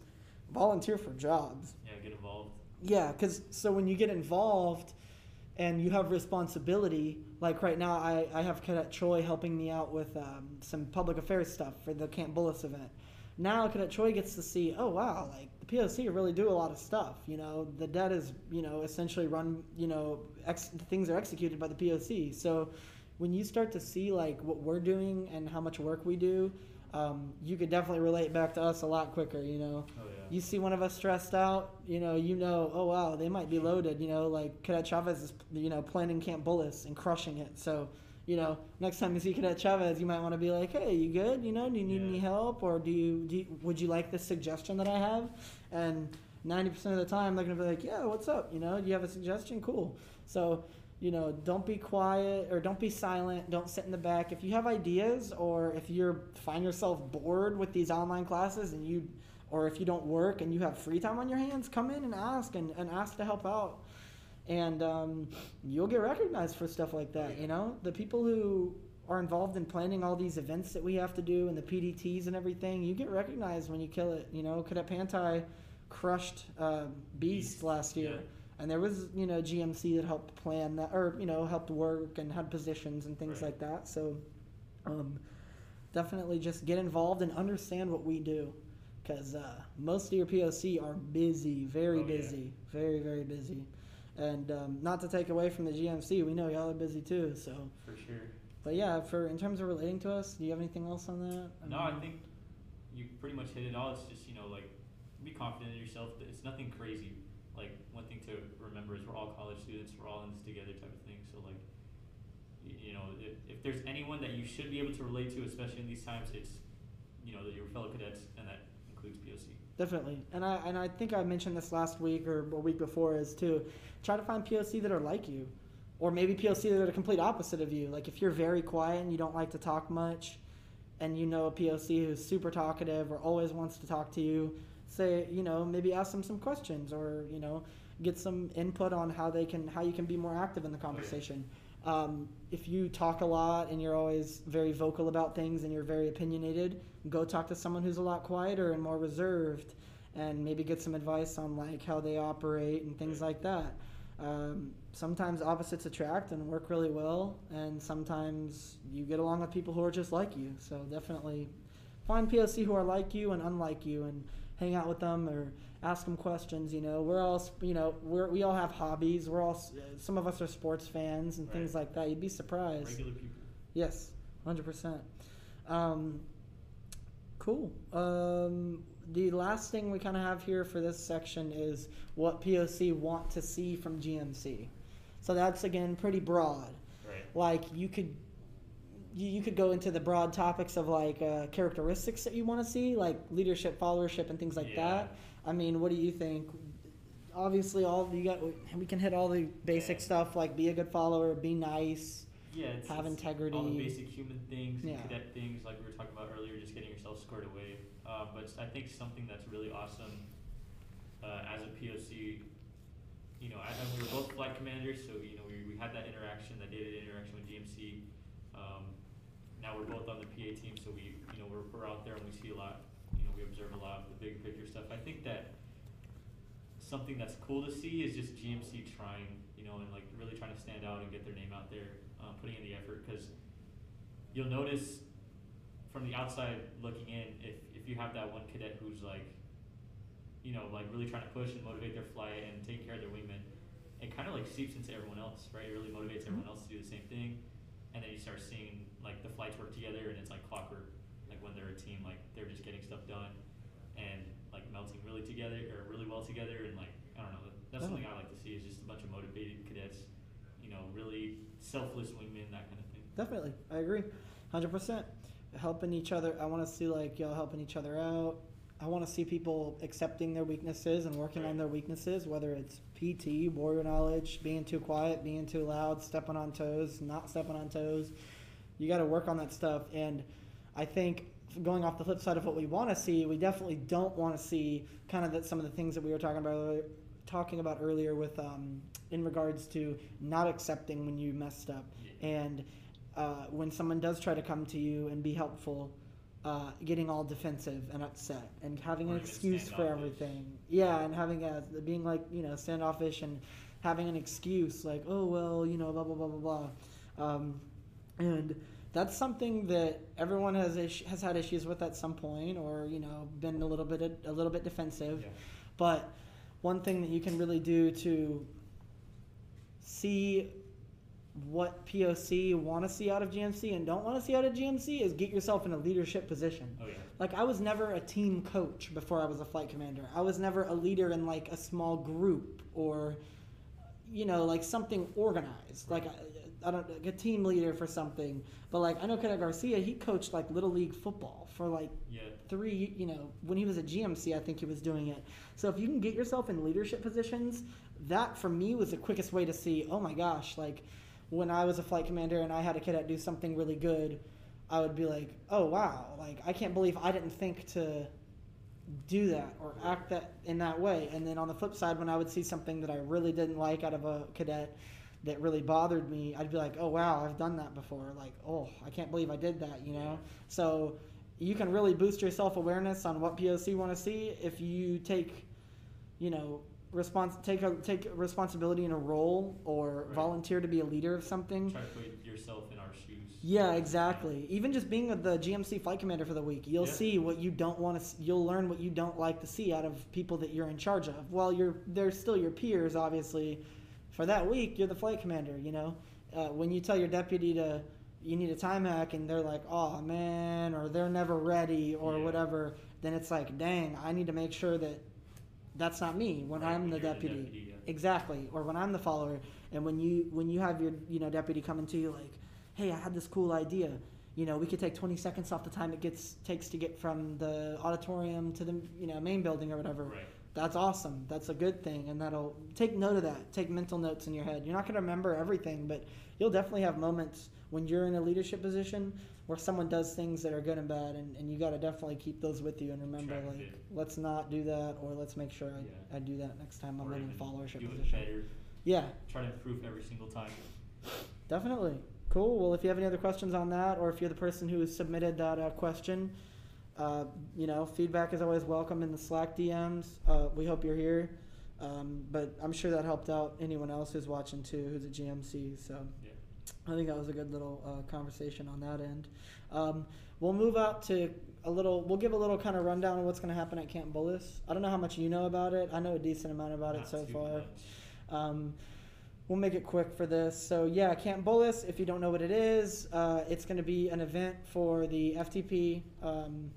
volunteer for jobs. Yeah, get involved. Yeah, because so when you get involved and you have responsibility, like right now, I, I have Cadet Choi helping me out with um, some public affairs stuff for the Camp Bullis event. Now Cadet Choi gets to see, oh wow, like the POC really do a lot of stuff. You know, the DET is you know essentially run. You know, ex- things are executed by the POC. So when you start to see like what we're doing and how much work we do, um, you could definitely relate back to us a lot quicker. You know Oh yeah. you see one of us stressed out, you know, you know, oh wow, they might be loaded, you know, like Cadet Chavez is, you know, planning Camp Bullis and crushing it. So, you know, next time you see Cadet Chavez, you might want to be like, hey, you good? You know, do you need Yeah. any help, or do you, do you, would you like this suggestion that I have? And ninety percent of the time, they're gonna be like, yeah, what's up? You know, do you have a suggestion? Cool. So. You know, don't be quiet or don't be silent. Don't sit in the back. If you have ideas or if you find yourself bored with these online classes and you or if you don't work and you have free time on your hands, come in and ask and, and ask to help out. And um, you'll get recognized for stuff like that. You know, the people who are involved in planning all these events that we have to do and the PDTs and everything, you get recognized when you kill it. You know, Cadet Pantai crushed uh, Beast Beast, last year. yeah. And there was, you know, GMC that helped plan that, or, you know, helped work and had positions and things Right. like that. So, um, definitely just get involved and understand what we do because uh, most of your POC are busy, very Oh, yeah. busy, very very busy, and um, not to take away from the GMC, we know y'all are busy too. So, For sure. but yeah, for in terms of relating to us, do you have anything else on that? No, I think you pretty much hit it all. It's just you know like be confident in yourself. It's nothing crazy. Like one thing to remember is we're all college students. We're all in this together type of thing. So like you know if, if there's anyone that you should be able to relate to, especially in these times, it's you know your fellow cadets, and that includes POC. Definitely, and I and I think I mentioned this last week or a week before is to try to find POC that are like you, or maybe POC that are the complete opposite of you. Like if you're very quiet and you don't like to talk much, and you know a POC who's super talkative or always wants to talk to you, say you know maybe ask them some questions or you know get some input on how they can how you can be more active in the conversation. Um, if you talk a lot and you're always very vocal about things and you're very opinionated, go talk to someone who's a lot quieter and more reserved, and maybe get some advice on like how they operate and things like that. Um, sometimes opposites attract and work really well, and sometimes you get along with people who are just like you. So definitely find POC who are like you and unlike you, and hang out with them or ask them questions. You know, we're all you know we're, we all have hobbies. We're all some of us are sports fans and things like that. You'd be surprised. Regular people. Yes, hundred percent. Um, cool. Um, the last thing we kind of have here for this section is what POC want to see from GMC. So that's again pretty broad. Right. Like you could. You you could go into the broad topics of like uh, characteristics that you want to see, like leadership, followership, and things like Yeah. that. I mean, what do you think? Obviously, all you got. We can hit all the basic Yeah. stuff like be a good follower, be nice, Yeah, it's, have it's integrity. all the basic human things, Yeah. cadet things, like we were talking about earlier, just getting yourself squared away. Uh, but I think something that's really awesome uh, as a POC, you know, I, we were both flight commanders, so you know we, we had that interaction, that day-to-day interaction with GMC. Um, now we're both on the PA team, so we, you know, we're, we're out there and we see a lot. You know, we observe a lot of the big picture stuff. I think that something that's cool to see is just GMC trying, you know, and like really trying to stand out and get their name out there, uh, putting in the effort. Because you'll notice from the outside looking in, if if you have that one cadet who's like, you know, like really trying to push and motivate their flight and take care of their wingmen, it kind of like seeps into everyone else, right? It really motivates everyone else to do the same thing, and then you start seeing like the flights work together, and it's like clockwork. Like when they're a team, like they're just getting stuff done, and like melting really together or really well together, and like I don't know. That's Oh. something I like to see is just a bunch of motivated cadets, you know, really selfless wingmen, that kind of thing. Definitely, I agree, hundred percent. Helping each other. I want to see like y'all helping each other out, I want to see people accepting their weaknesses and working on their weaknesses, whether it's PT, warrior knowledge, being too quiet, being too loud, stepping on toes, not stepping on toes. You got to work on that stuff. And I think going off the flip side of what we want to see, we definitely don't want to see kind of that some of the things that we were talking about earlier, talking about earlier with um, in regards to not accepting when you messed up and uh, when someone does try to come to you and be helpful, uh, getting all defensive and upset and having an excuse for everything. Yeah, and having a being like you know standoffish and having an excuse like oh well you know blah blah blah blah blah, um, and that's something that everyone has is- has had issues with at some point or you know been a little bit a little bit defensive. Yeah. But one thing that you can really do to see what POC want to see out of GMC and don't want to see out of GMC is get yourself in a leadership position. Oh yeah. Like I was never a team coach before I was a flight commander. I was never a leader in like a small group or you know like something organized. Like I, don't like a team leader for something. But like I know Cadet Garcia, he coached like little league football for like Yeah. three, you know, when he was at GMC, I think he was doing it. So if you can get yourself in leadership positions, that for me was the quickest way to see, oh my gosh, like when I was a flight commander and I had a cadet do something really good, I would be like, oh wow, like I can't believe I didn't think to do that or act that in that way. And then on the flip side, when I would see something that I really didn't like out of a cadet that really bothered me, I'd be like, oh wow, I've done that before. Like, oh, I can't believe I did that, you know? So you can really boost your self awareness on what POC want to see if you take, you know, response take a, take responsibility in a role or Right. volunteer to be a leader of something. Try to put yourself in our shoes. Yeah, exactly. Even just being the GMC flight commander for the week, you'll Yeah. see what you don't want to. You'll learn what you don't like to see out of people that you're in charge of. Well, you're they're still your peers, obviously. For that week, you're the flight commander. You know, uh, when you tell your deputy to you need a time hack, and they're like, "Oh man," or "They're never ready," or Yeah. whatever, then it's like, "Dang, I need to make sure that that's not me when Right, I'm the you're deputy." yeah. Exactly. Or when I'm the follower, and when you when you have your you know deputy coming to you like, hey, I had this cool idea. You know, we could take 20 seconds off the time it gets takes to get from the auditorium to the you know main building or whatever. Right. That's awesome. That's a good thing, and that'll take note of that. Take mental notes in your head. You're not going to remember everything, but you'll definitely have moments when you're in a leadership position where someone does things that are good and bad, and, and you got to definitely keep those with you and remember, Track like, it. let's not do that, or let's make sure I, Yeah. I do that next time I'm Or in a followership do it position. better. Yeah, Try to improve every single time. Definitely. Cool. Well, if you have any other questions on that, or if you're the person who submitted that uh, question, uh, you know, feedback is always welcome in the Slack DMs. Uh, we hope you're here. Um, but I'm sure that helped out anyone else who's watching too, who's a GMC. So Yeah. I think that was a good little uh, conversation on that end. Um, we'll move out to a little. We'll give a little kind of rundown of what's going to happen at Camp Bullis. I don't know how much you know about it. I know a decent amount about it so far. Um, we'll make it quick for this. So yeah, Camp Bullis. If you don't know what it is, uh, it's going to be an event for the FTP um,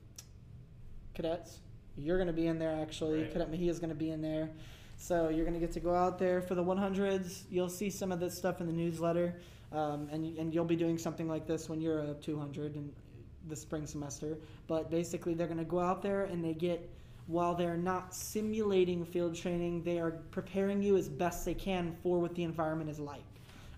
cadets. You're going to be in there actually. Right. Cadet Mejia is going to be in there. So you're going to get to go out there for the 100s. You'll see some of this stuff in the newsletter, um, and and you'll be doing something like this when you're a 200 in the spring semester. But basically, they're going to go out there and they get while they're not simulating field training, they are preparing you as best they can for what the environment is like.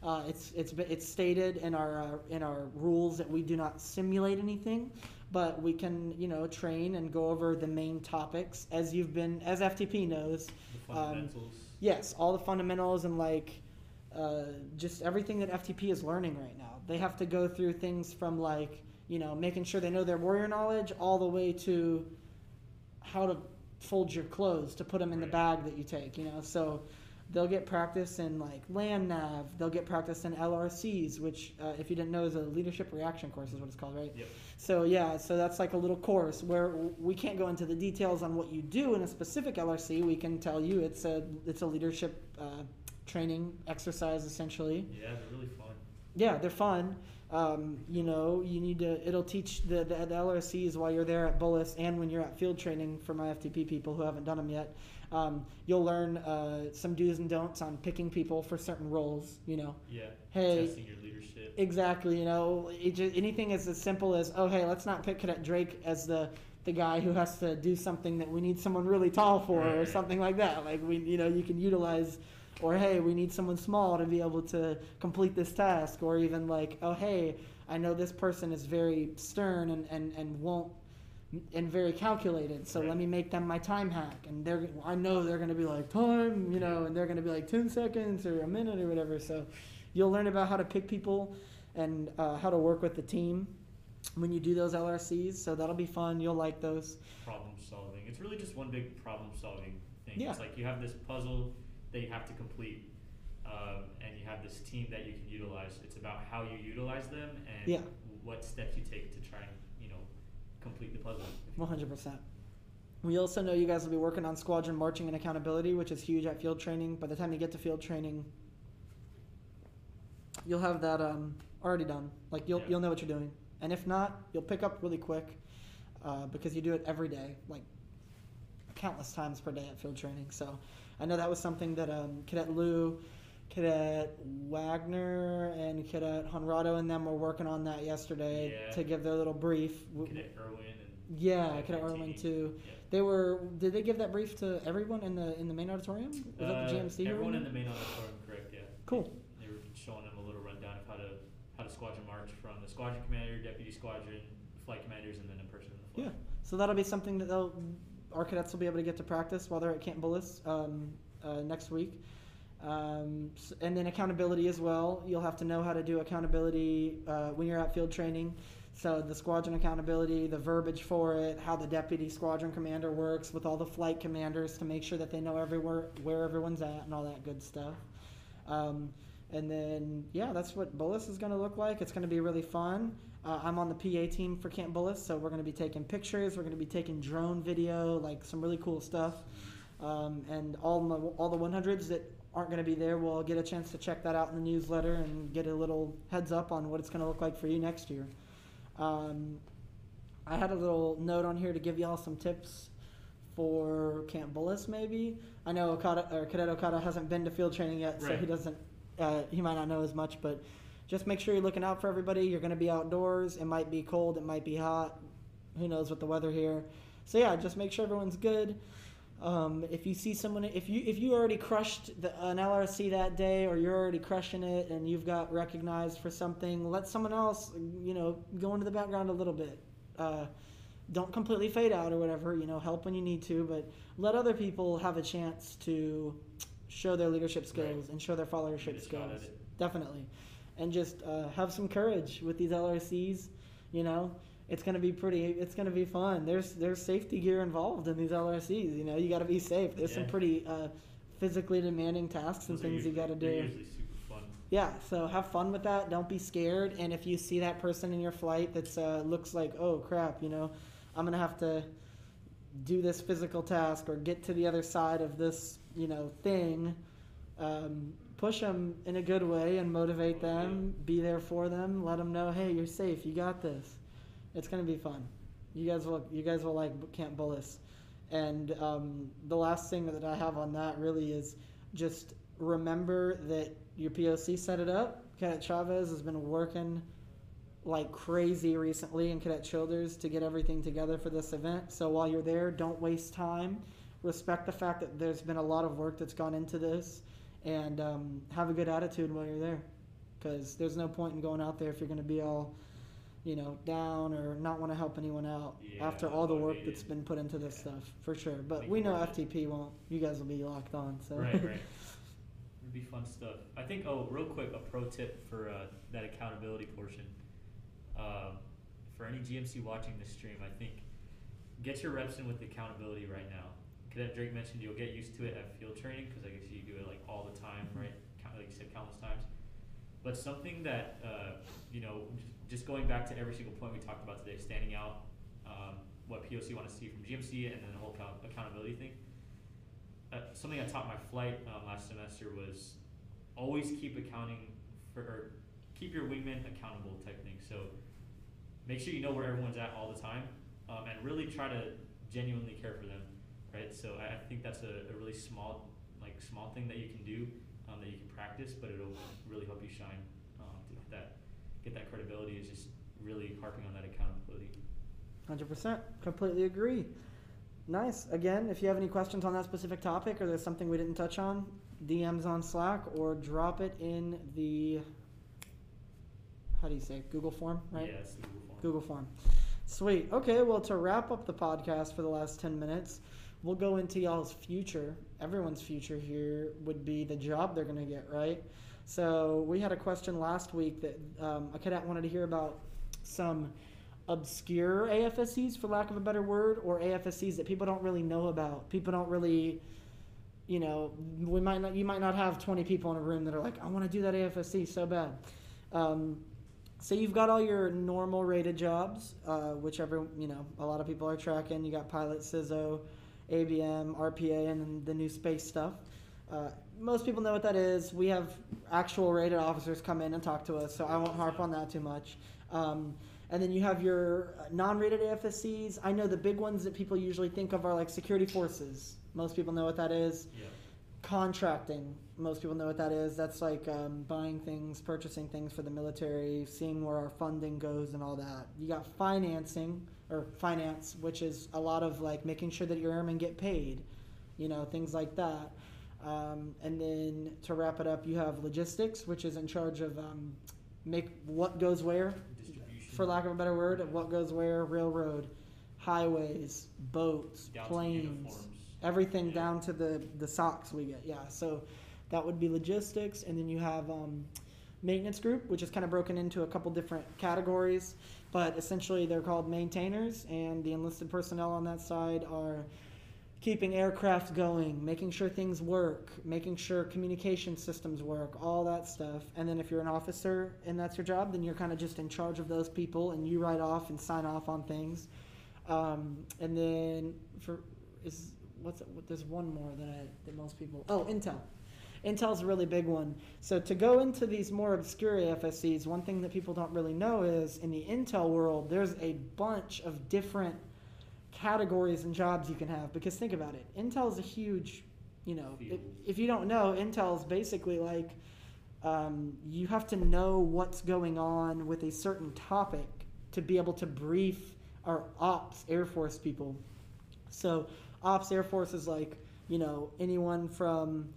Uh, it's it's it's stated in our uh, in our rules that we do not simulate anything, but we can you know train and go over the main topics as you've been as FTP knows. The Um, fundamentals. Yes, all the fundamentals and like uh, just everything that FTP is learning right now. They have to go through things from like you know making sure they know their warrior knowledge all the way to how to fold your clothes to put them in the bag that you take. You know, so they'll get practice in like land nav. They'll get practice in LRCs, which uh, if you didn't know is a leadership reaction course is what it's called, right? Yep. So yeah, so that's like a little course where we can't go into the details on what you do in a specific LRC. We can tell you it's a it's a leadership uh, training exercise essentially. Yeah, they're really fun. Yeah, they're fun. Um, you know, you need to. It'll teach the, the the LRCs while you're there at Bullis and when you're at field training for my FTP people who haven't done them yet. Um, you'll learn uh, some do's and don'ts on picking people for certain roles. You know, Yeah. Hey. Testing your leadership. Exactly. You know, it just, anything as as simple as, oh, hey, let's not pick Cadet Drake as the the guy who has to do something that we need someone really tall for Right, or something like that. Like we, you know, you can utilize, or hey, we need someone small to be able to complete this task, or even like, oh hey, I know this person is very stern and and and won't. And very calculated, so let me make them my time hack, and they're I know they're gonna be like time, you know, and they're gonna be like ten seconds or a minute or whatever. So, you'll learn about how to pick people and uh, how to work with the team when you do those LRCs. So that'll be fun. You'll like those. problem solving. It's really just one big problem solving thing. Yeah. It's like you have this puzzle that you have to complete, um, and you have this team that you can utilize. It's about how you utilize them and Yeah. what steps you take to try and complete the puzzle. 100%. We also know you guys will be working on squadron marching and accountability, which is huge at field training. By the time you get to field training, you'll have that um, already done. Like you'll Yeah. you'll know what you're doing, and if not, you'll pick up really quick uh, because you do it every day, like countless times per day at field training. So I know that was something that um, Cadet Lou, Cadet Wagner, and Cadet Honrado and them were working on that yesterday Yeah. to give their little brief. Cadet Irwin and yeah, Cadet Martini. too. Yeah. They were. Did they give that brief to everyone in the in the main auditorium? Was that the Uh, GMC? Everyone in the main auditorium, correct? Yeah. Cool. They were showing them a little rundown of how to how to squadron march from the squadron commander, deputy squadron, flight commanders, and then a person in the flight. Yeah. So that'll be something that they'll our cadets will be able to get to practice while they're at Camp Bullis um, uh, next week. Um, and then accountability as well. You'll have to know how to do accountability uh, when you're at field training. So the squadron accountability, the verbiage for it, how the deputy squadron commander works with all the flight commanders to make sure that they know everywhere where everyone's at and all that good stuff. Um, and then yeah, that's what Bullis is going to look like. It's going to be really fun. Uh, I'm on the PA team for Camp Bullis, so we're going to be taking pictures. We're going to be taking drone video, like some really cool stuff. Um, and all my, all the 100s that aren't going to be there We'll get a chance to check that out in the newsletter and get a little heads up on what it's going to look like for you next year. Um, I had a little note on here to give y'all some tips for Camp Bullis, maybe. I know Okada, or Cadet Okada hasn't been to field training yet, so he doesn't. Uh, he might not know as much, but just make sure you're looking out for everybody. You're going to be outdoors. It might be cold. It might be hot. Who knows with the weather here? So yeah, just make sure everyone's good. Um, if you see someone, if you if you already crushed the, an LRC that day, or you're already crushing it, and you've got recognized for something, let someone else, you know, go into the background a little bit. Uh, don't completely fade out or whatever. You know, help when you need to, but let other people have a chance to show their leadership skills and show their followership skills. Definitely, and just uh, have some courage with these LRCs. You know, it's gonna be pretty. It's gonna be fun. There's there's safety gear involved in these LRCs. You know, you got to be safe. There's some pretty uh, physically demanding tasks and Those things you got to do. Usually. Yeah, so have fun with that. Don't be scared. And if you see that person in your flight that's uh, looks like, oh crap, you know, I'm gonna have to do this physical task or get to the other side of this, you know, thing. Um, push them in a good way and motivate them. Be there for them. Let them know, hey, you're safe. You got this. It's gonna be fun. You guys will. You guys will like Camp Bullis. And um, the last thing that I have on that really is just remember that your POC set it up. Cadet Chavez has been working like crazy recently in Cadet Childers to get everything together for this event. So while you're there, don't waste time. Respect the fact that there's been a lot of work that's gone into this, and um, have a good attitude while you're there. Because there's no point in going out there if you're going to be all, you know, down or not want to help anyone out Yeah, after all the work that's been put into this Yeah. stuff, for sure. But Make we know. FTP won't. You guys will be locked on. So Right, right. It'd be fun stuff. I think. Oh, real quick, a pro tip for uh, that accountability portion. Um, for any GMC watching this stream, I think get your reps in with accountability right now. Cadet Drake mentioned you'll get used to it at field training because I guess you do it like all the time, right? Like you said, countless times. But something that uh, you know, just going back to every single point we talked about today, standing out, um, what POC want to see from GMC, and then the whole account- accountability thing uh, something I taught my flight um, last semester was always keep accounting for or keep your wingman accountable thing. So make sure you know where everyone's at all the time, um, and really try to genuinely care for them, right? So I, I think that's a, a really small like small thing that you can do um, that you can practice, but it'll really help you shine get that credibility. Is just really harping on that accountability. Hundred percent, completely agree. Nice. Again, if you have any questions on that specific topic or there's something we didn't touch on, DMs on Slack or drop it in the how do you say it? Google form, right? Yeah, Google form. Google form. Sweet. Okay, well, to wrap up the podcast for the last 10 minutes, we'll go into y'all's future. Everyone's future here would be the job they're going to get, right? So, we had a question last week that um, a cadet wanted to hear about some obscure AFSCs, for lack of a better word, or AFSCs that people don't really know about. People don't really. You know, we might not. You might not have twenty people in a room that are like, "I want to do that AFSC so bad." Um, so you've got all your normal rated jobs, uh, whichever you know a lot of people are tracking. You got pilot, CISO, ABM, RPA, and then the new space stuff. Uh, most people know what that is. We have actual rated officers come in and talk to us, so I won't harp on that too much. Um, and then you have your non-rated AFSCs. I know the big ones that people usually think of are like security forces. Most people know what that is Yeah. contracting most people know what that is that's like um, buying things purchasing things for the military seeing where our funding goes and all that you got financing or finance which is a lot of like making sure that your airmen get paid you know things like that um, and then to wrap it up you have logistics which is in charge of um, make what goes where Distribution. for lack of a better word what goes where railroad highways boats Down planes everything Yeah. down to the the socks we get yeah so that would be logistics and then you have um, maintenance group which is kind of broken into a couple different categories but essentially they're called maintainers and the enlisted personnel on that side are keeping aircraft going making sure things work making sure communication systems work all that stuff and then if you're an officer and that's your job then you're kind of just in charge of those people and you write off and sign off on things um, and then for is what's there's one more that I, that most people oh Intel. Intel's a really big one. So to go into these more obscure AFSCs, one thing that people don't really know is in the Intel world, there's a bunch of different categories and jobs you can have. Because think about it, Intel's a huge, you know, if, if you don't know, Intel's basically like um, you have to know what's going on with a certain topic to be able to brief our ops Air Force people. So ops Air Force is like, you know, anyone from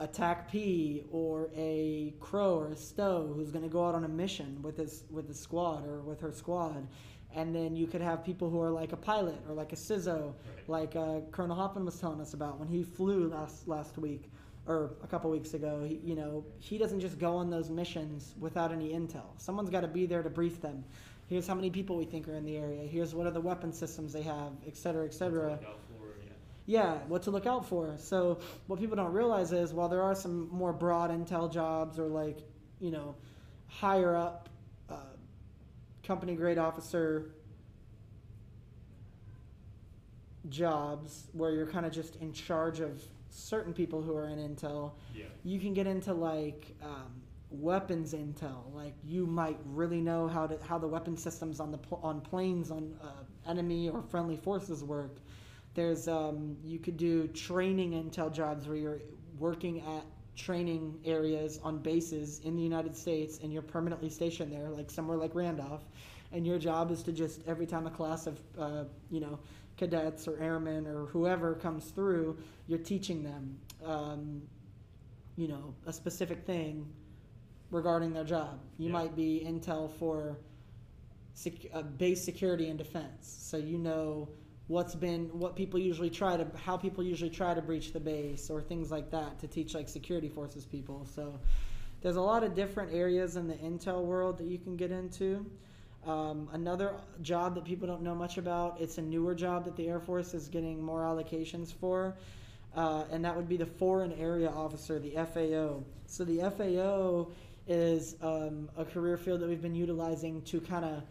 a TACP or a CRO or a STO who's going to go out on a mission with his with the squad or with her squad, and then you could have people who are like a pilot or like a CISO, Right. like uh, Colonel Hoffman was telling us about when he flew last last week or a couple weeks ago. He, you know, he doesn't just go on those missions without any intel. Someone's got to be there to brief them. Here's how many people we think are in the area. Here's what are the weapon systems they have, et cetera, et cetera. for, yeah. Yeah, what to look out for. So what people don't realize is while there are some more broad intel jobs or like, you know, higher up company grade officer jobs where you're kind of just in charge of certain people who are in intel, Yeah. you can get into like um, weapons intel. Like you might really know how to how the weapon systems on the on planes on uh, enemy or friendly forces work. There's um, you could do training intel jobs where you're working at training areas on bases in the United States and you're permanently stationed there, like somewhere like Randolph, and your job is to just every time a class of uh, you know cadets or airmen or whoever comes through, you're teaching them um, you know a specific thing regarding their job. You Yeah. might be intel for sec- uh, base security and defense, so you know what's been what people usually try to how people usually try to breach the base or things like that to teach like security forces people. So there's a lot of different areas in the intel world that you can get into. Um, another job that people don't know much about, it's a newer job that the Air Force is getting more allocations for, uh, and that would be the Foreign Area Officer, the FAO. So the FAO is um, a career field that we've been utilizing to kind of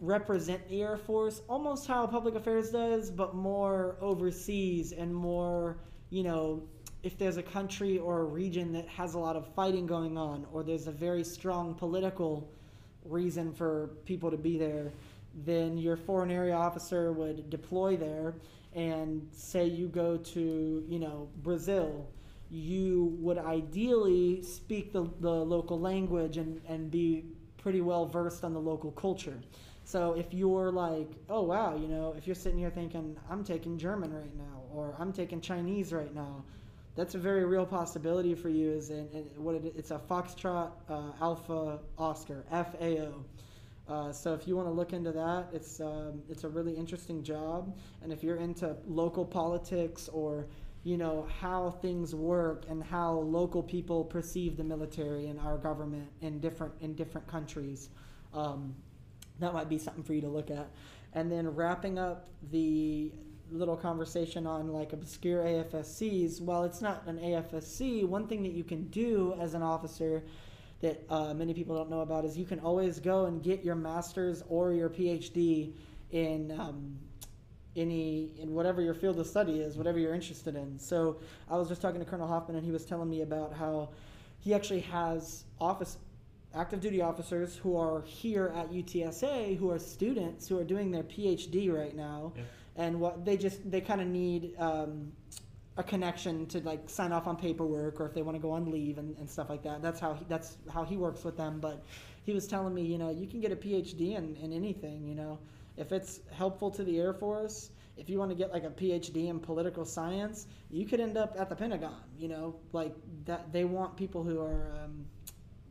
represent the Air Force, almost how public affairs does, but more overseas and more, you know, if there's a country or a region that has a lot of fighting going on, or there's a very strong political reason for people to be there, then your foreign area officer would deploy there and say you go to, you know, Brazil. You would ideally speak the, the local language and, and be pretty well versed on the local culture. So if you're like, oh wow, you know, if you're sitting here thinking, I'm taking German right now, or I'm taking Chinese right now, that's a very real possibility for you. Is in, in what it, it's a Foxtrot uh, Alpha Oscar FAO. Uh, so if you want to look into that, it's um, it's a really interesting job. And if you're into local politics or you know how things work and how local people perceive the military and our government in different in different countries, um, that might be something for you to look at. And then wrapping up the little conversation on like obscure AFSCs. While it's not an AFSC, one thing that you can do as an officer that uh, many people don't know about is you can always go and get your master's or your PhD in um, any in whatever your field of study is, whatever you're interested in. So I was just talking to Colonel Hoffman, and he was telling me about how he actually has office active duty officers who are here at UTSA who are students who are doing their PhD right now, Yeah. and what they just they kind of need. Um, a connection to like sign off on paperwork or if they want to go on leave and, and stuff like that that's how he, that's how he works with them but he was telling me you know you can get a phd in, in anything you know if it's helpful to the air force if you want to get like a phd in political science you could end up at the pentagon you know like that they want people who are um,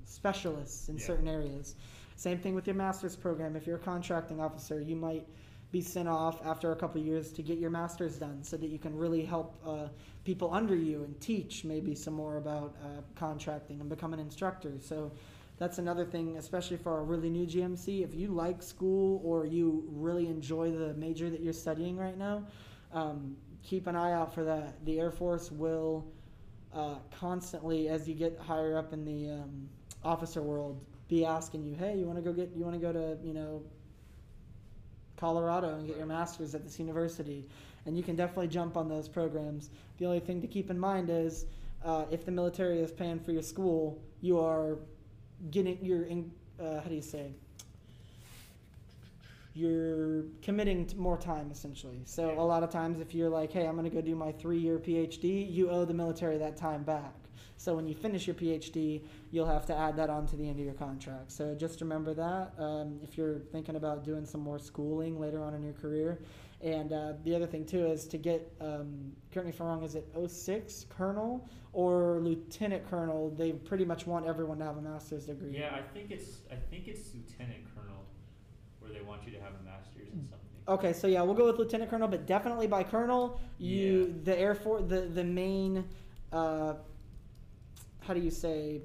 specialists in Yeah. certain areas same thing with your master's program if you're a contracting officer you might be sent off after a couple of years to get your master's done so that you can really help uh, people under you and teach maybe some more about uh, contracting and become an instructor. So that's another thing, especially for a really new GMC. If you like school or you really enjoy the major that you're studying right now, um, keep an eye out for that. The Air Force will uh, constantly, as you get higher up in the um, officer world, be asking you, "Hey, you want to go get? You want to go to you know Colorado and get your master's at this university, and you can definitely jump on those programs. The only thing to keep in mind is uh, if the military is paying for your school, you are getting you're in uh, how do you say you're committing more time essentially. So a lot of times, if you're like, hey, I'm going to go do my three-year PhD, you owe the military that time back. So when you finish your PhD, you'll have to add that on to the end of your contract. So just remember that um, if you're thinking about doing some more schooling later on in your career. And uh, the other thing too is to get, um, correct me if I'm wrong, is it 06 colonel or lieutenant colonel? They pretty much want everyone to have a master's degree. Yeah, I think it's I think it's lieutenant colonel, where they want you to have a master's in something. Okay, so yeah, we'll go with lieutenant colonel, but definitely by colonel, you the Air Force, the the main, uh, how do you say,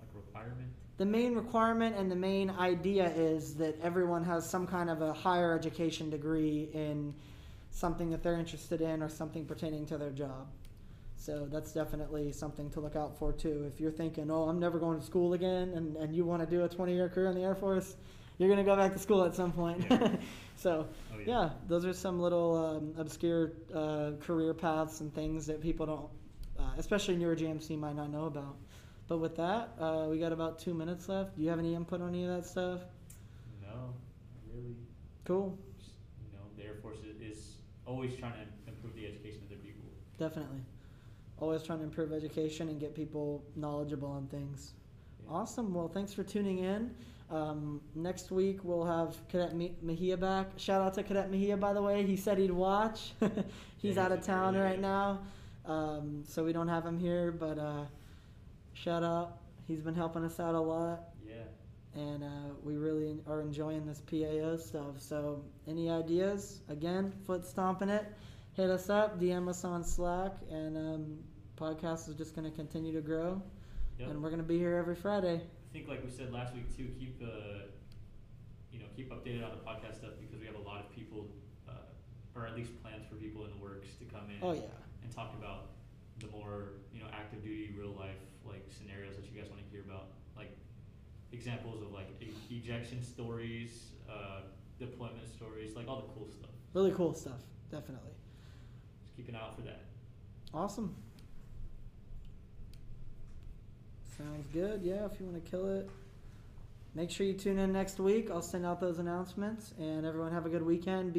Like requirement. the main requirement and the main idea is that everyone has some kind of a higher education degree in something that they're interested in or something pertaining to their job. So that's definitely something to look out for too. If you're thinking, oh, I'm never going to school again, and, and you want to do a 20 year career in the Air Force, you're going to go back to school at some point. Yeah. so, Oh yeah, those are some little um, obscure uh, career paths and things that people don't, especially newer GMC, might not know about. But with that, uh, we got about two minutes left. Do you have any input on any of that stuff? No, really. Cool, Just, you know, the Air Force is, is always trying to improve the education of their people. definitely. Always trying to improve education and get people knowledgeable on things. Yeah. Awesome. Well, thanks for tuning in. Um, next week we'll have Cadet Me- Mejia back. Shout out to Cadet Mejia, by the way. He said he'd watch. he's Yeah, out of town really right good- now, um, so we don't have him here. But uh, shout out. He's been helping us out a lot, Yeah. and uh, we really are enjoying this PAO stuff. So, any ideas? Again, foot stomping it. Hit us up, DM us on Slack, and um, podcast is just going to continue to grow. Yep. And we're going to be here every Friday. I think, like we said last week too, keep uh, you know keep updated on the podcast stuff because we have a lot of people, uh, or at least plans for people in the works to come in Oh yeah, and talk about the more you know active duty, real life like scenarios that you guys want to hear about, like examples of like e- ejection stories, uh, deployment stories, like all the cool stuff. really cool stuff. Definitely. Just keep an eye out for that. Awesome. Sounds good. Yeah, if you want to kill it. Make sure you tune in next week. I'll send out those announcements, and everyone have a good weekend. Be